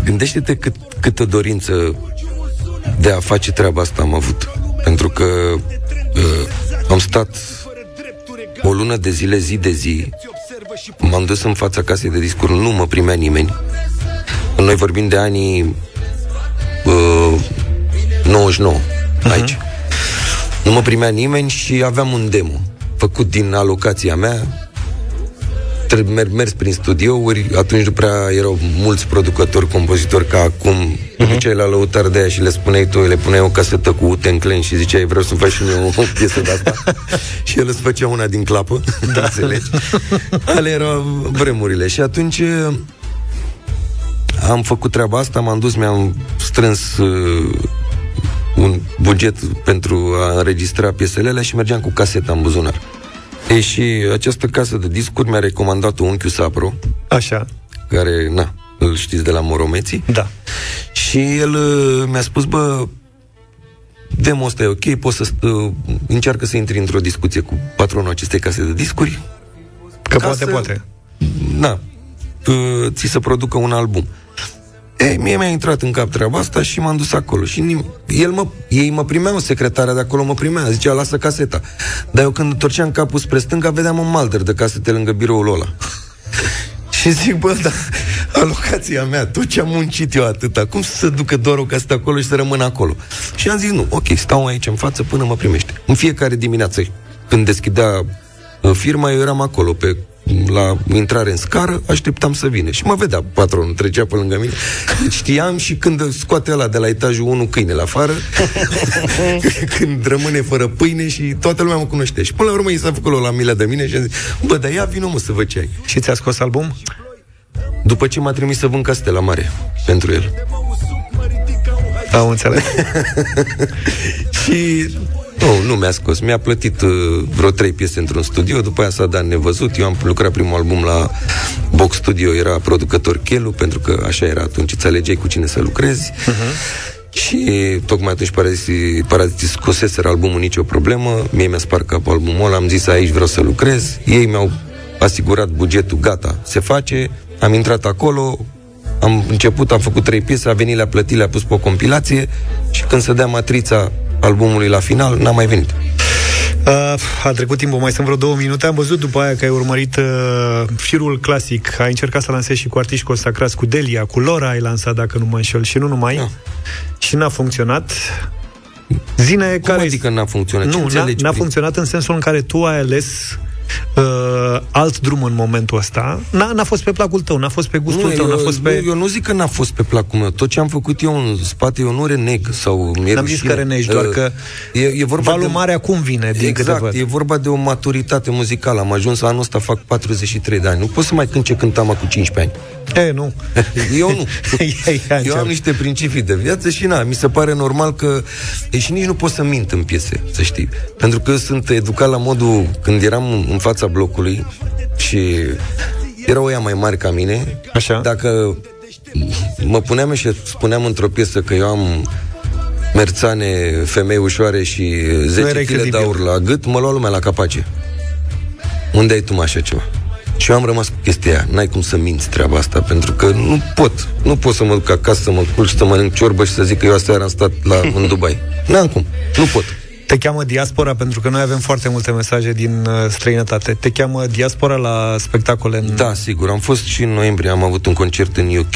Gândește-te cât, câtă dorință de a face treaba asta am avut. Pentru că uh, am stat o lună de zile, zi de zi, m-am dus în fața casei de discuri, nu mă primea nimeni. Noi vorbim de anii uh, 99 uh-huh. aici. Nu mă primea nimeni și aveam un demo făcut din alocația mea, mer- mers prin studiouri, atunci după aia erau mulți producători, compozitori ca acum, uh-huh. duceai la lăutar de aia și le spuneai tu, le puneai o casetă cu Uten Clan și ziceai vreau să faci și mie o piesă de asta <laughs> și el îți făcea una din clapă, da. <laughs> înțelegi? Ale erau vremurile și atunci am făcut treaba asta, m-am dus, mi-am strâns uh, un buget pentru a înregistra piesele alea și mergeam cu caseta în buzunar. E și această casă de discuri mi-a recomandat un unchiul Sapro. Așa. Care, na, îl știți de la Moromeții. Da. Și el uh, mi-a spus, bă, demo ăsta e ok, poți să uh, încearcă să intri într-o discuție cu patronul acestei case de discuri. Că poate, să, poate. Na, uh, ți să producă un album. Ei, mie mi-a intrat în cap treaba asta și m-am dus acolo. Și nim- el mă, ei mă primeau, secretarea de acolo mă primea, zicea, lasă caseta. Dar eu când întorceam capul spre stânga, vedeam un malter de casete lângă biroul ăla. <laughs> și zic, bă, da, alocația mea, tot ce am muncit eu atâta, cum să se ducă doar o casetă acolo și să rămână acolo? Și am zis, nu, ok, stau aici în față până mă primește. În fiecare dimineață, când deschidea uh, firma, eu eram acolo, pe la intrare în scară, așteptam să vină. Și mă vedea patronul, trecea pe lângă mine. Deci știam și când scoate ăla de la etajul 1 câinele afară, <laughs> când rămâne fără pâine și toată lumea mă cunoște. Și până la urmă i s-a făcut la milă de mine și a zis, bă, dar ia vină mă să văd ce ai. Și ți-a scos album? După ce m-a trimis să vând casete la mare pentru el. Am înțeles. <laughs> și nu, nu mi-a scos. Mi-a plătit uh, vreo trei piese într-un studio, după aia s-a dat nevăzut. Eu am lucrat primul album la Box Studio, era producător Chelu, pentru că așa era atunci, îți alegeai cu cine să lucrezi. Uh-huh. Și tocmai atunci Paraziții, Paraziții scoseseră albumul nicio problemă, mie mi-a spart capul albumul ăla, am zis aici vreau să lucrez, ei mi-au asigurat bugetul, gata, se face, am intrat acolo, am început, am făcut trei piese, a venit, le-a plătit, le-a pus pe o compilație și când se dea matrița albumului la final, n-a mai venit. Uh, a trecut timpul, mai sunt vreo două minute. Am văzut după aia că ai urmărit uh, firul clasic. Ai încercat să lansezi și cu artiști consacrați, cu Delia, cu Lora ai lansat, dacă nu mă înșel, și nu numai. Da. Și n-a funcționat. Zine Cum care... adică n-a funcționat? Ce Nu, n-a, înțelegi n-a prin- funcționat în sensul în care tu ai ales uh, alt drum în momentul ăsta. N-a, n-a fost pe placul tău, n-a fost pe gustul tău, n-a eu, fost pe... nu, eu nu zic că n-a fost pe placul meu. Tot ce am făcut eu în spate, eu nu reneg sau mi-e N-am zis rușine. că renegi, doar Uh, că e, e vorba valul de... mare acum vine, din câte Exact, văd. e vorba de o maturitate muzicală. Am ajuns anul ăsta, fac 43 de ani. Nu pot să mai cânt ce cântam acum 15 ani. E, nu. <laughs> Eu nu. <laughs> Ia, ia, Eu am niște principii de viață și na, mi se pare normal că e, și nici nu pot să mint în piese, să știi. Pentru că eu sunt educat la modul când eram în fața blocului și erau ăia mai mari ca mine. Așa. Dacă mă puneam și spuneam într-o piesă că eu am merțane, femei ușoare și 10 erai file de credibil. aur la gât, mă lua lumea la capace. Unde ai tu mă așa ceva? Și eu am rămas cu chestia aia. N-ai cum să minți treaba asta, pentru că nu pot. Nu pot să mă duc acasă, să mă culc și să mănânc ciorbă și să zic că eu aseară am stat la, în Dubai. N-am cum. Nu pot. Te cheamă diaspora, pentru că noi avem foarte multe mesaje din uh, străinătate. Te cheamă diaspora la spectacole în... Da, sigur. Am fost și în noiembrie, am avut un concert în UK.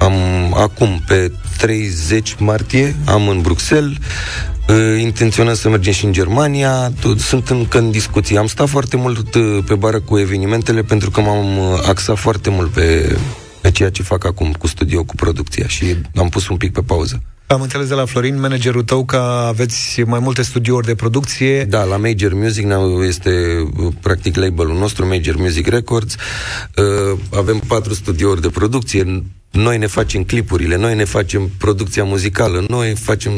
Am acum, pe 30 martie, am în Bruxelles. Uh, intenționăm să mergem și în Germania. Tot- Sunt încă în discuții. Am stat foarte mult uh, pe bară cu evenimentele pentru că m-am uh, axat foarte mult pe, pe ceea ce fac acum cu studio, cu producția și am pus un pic pe pauză. Am înțeles de la Florin, managerul tău, că aveți mai multe studiouri de producție. Da, la Major Music ne- este uh, practic labelul nostru, Major Music Records. Uh, Avem patru studiouri de producție. Noi ne facem clipurile, noi ne facem producția muzicală, noi facem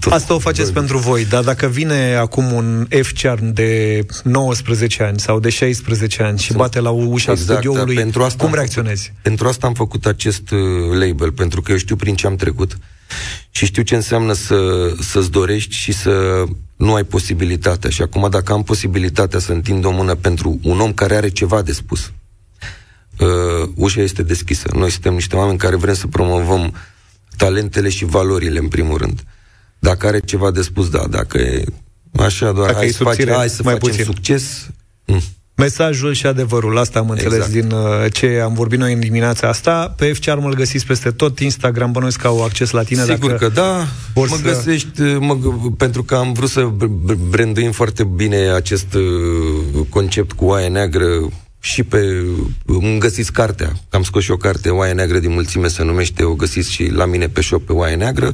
tot. Asta o faceți pentru voi, dar dacă vine acum un F-Charm de 19 ani sau de 16 ani și bate la ușa Exact, studioului, dar pentru asta cum am reacționezi? Pentru asta am făcut acest uh, label, pentru că eu știu prin ce am trecut și știu ce înseamnă să, să-ți dorești și să nu ai posibilitatea. Și acum, dacă am posibilitatea să întind o mână pentru un om care are ceva de spus, uh, ușa este deschisă. Noi suntem niște oameni care vrem să promovăm talentele și valorile, în primul rând. Dacă are ceva de spus, da. Dacă e așa, doar Dacă hai e să, facem, subțire, hai să mai facem puțin. succes. Mm. Mesajul și adevărul, asta am înțeles Exact. din uh, ce am vorbit noi în dimineața asta. Pe F-Charm îl găsiți peste tot, Instagram, bănuiesc că au acces la tine. Sigur dacă că da, vor mă să- găsești, mă, g- pentru că am vrut să b- b- branduim foarte bine acest uh, concept cu oaia neagră și pe... Îmi găsiți cartea, că am scos și o carte, Oaia Neagră din mulțime se numește, o găsiți și la mine pe shop pe oaia neagră,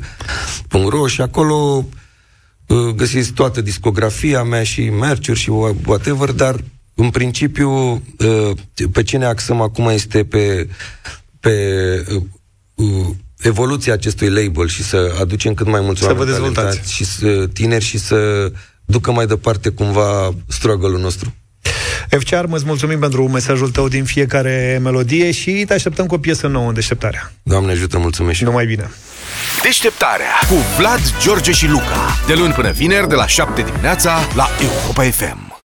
.ro și acolo uh, găsiți toată discografia mea și merciuri și wha- whatever, dar în principiu uh, pe ce ne axăm acum este pe, pe uh, uh, evoluția acestui label și să aducem cât mai mulți Să vă oameni dezvoltați. talentați și să, tineri și să ducă mai departe cumva struggle-ul nostru. F-Charm, îți mulțumim pentru mesajul tău din fiecare melodie și te așteptăm cu o piesă nouă în deșteptarea. Doamne ajută, mulțumesc și Numai bine! Deșteptarea cu Vlad, George și Luca. De luni până vineri, de la 7 dimineața, la Europa FM.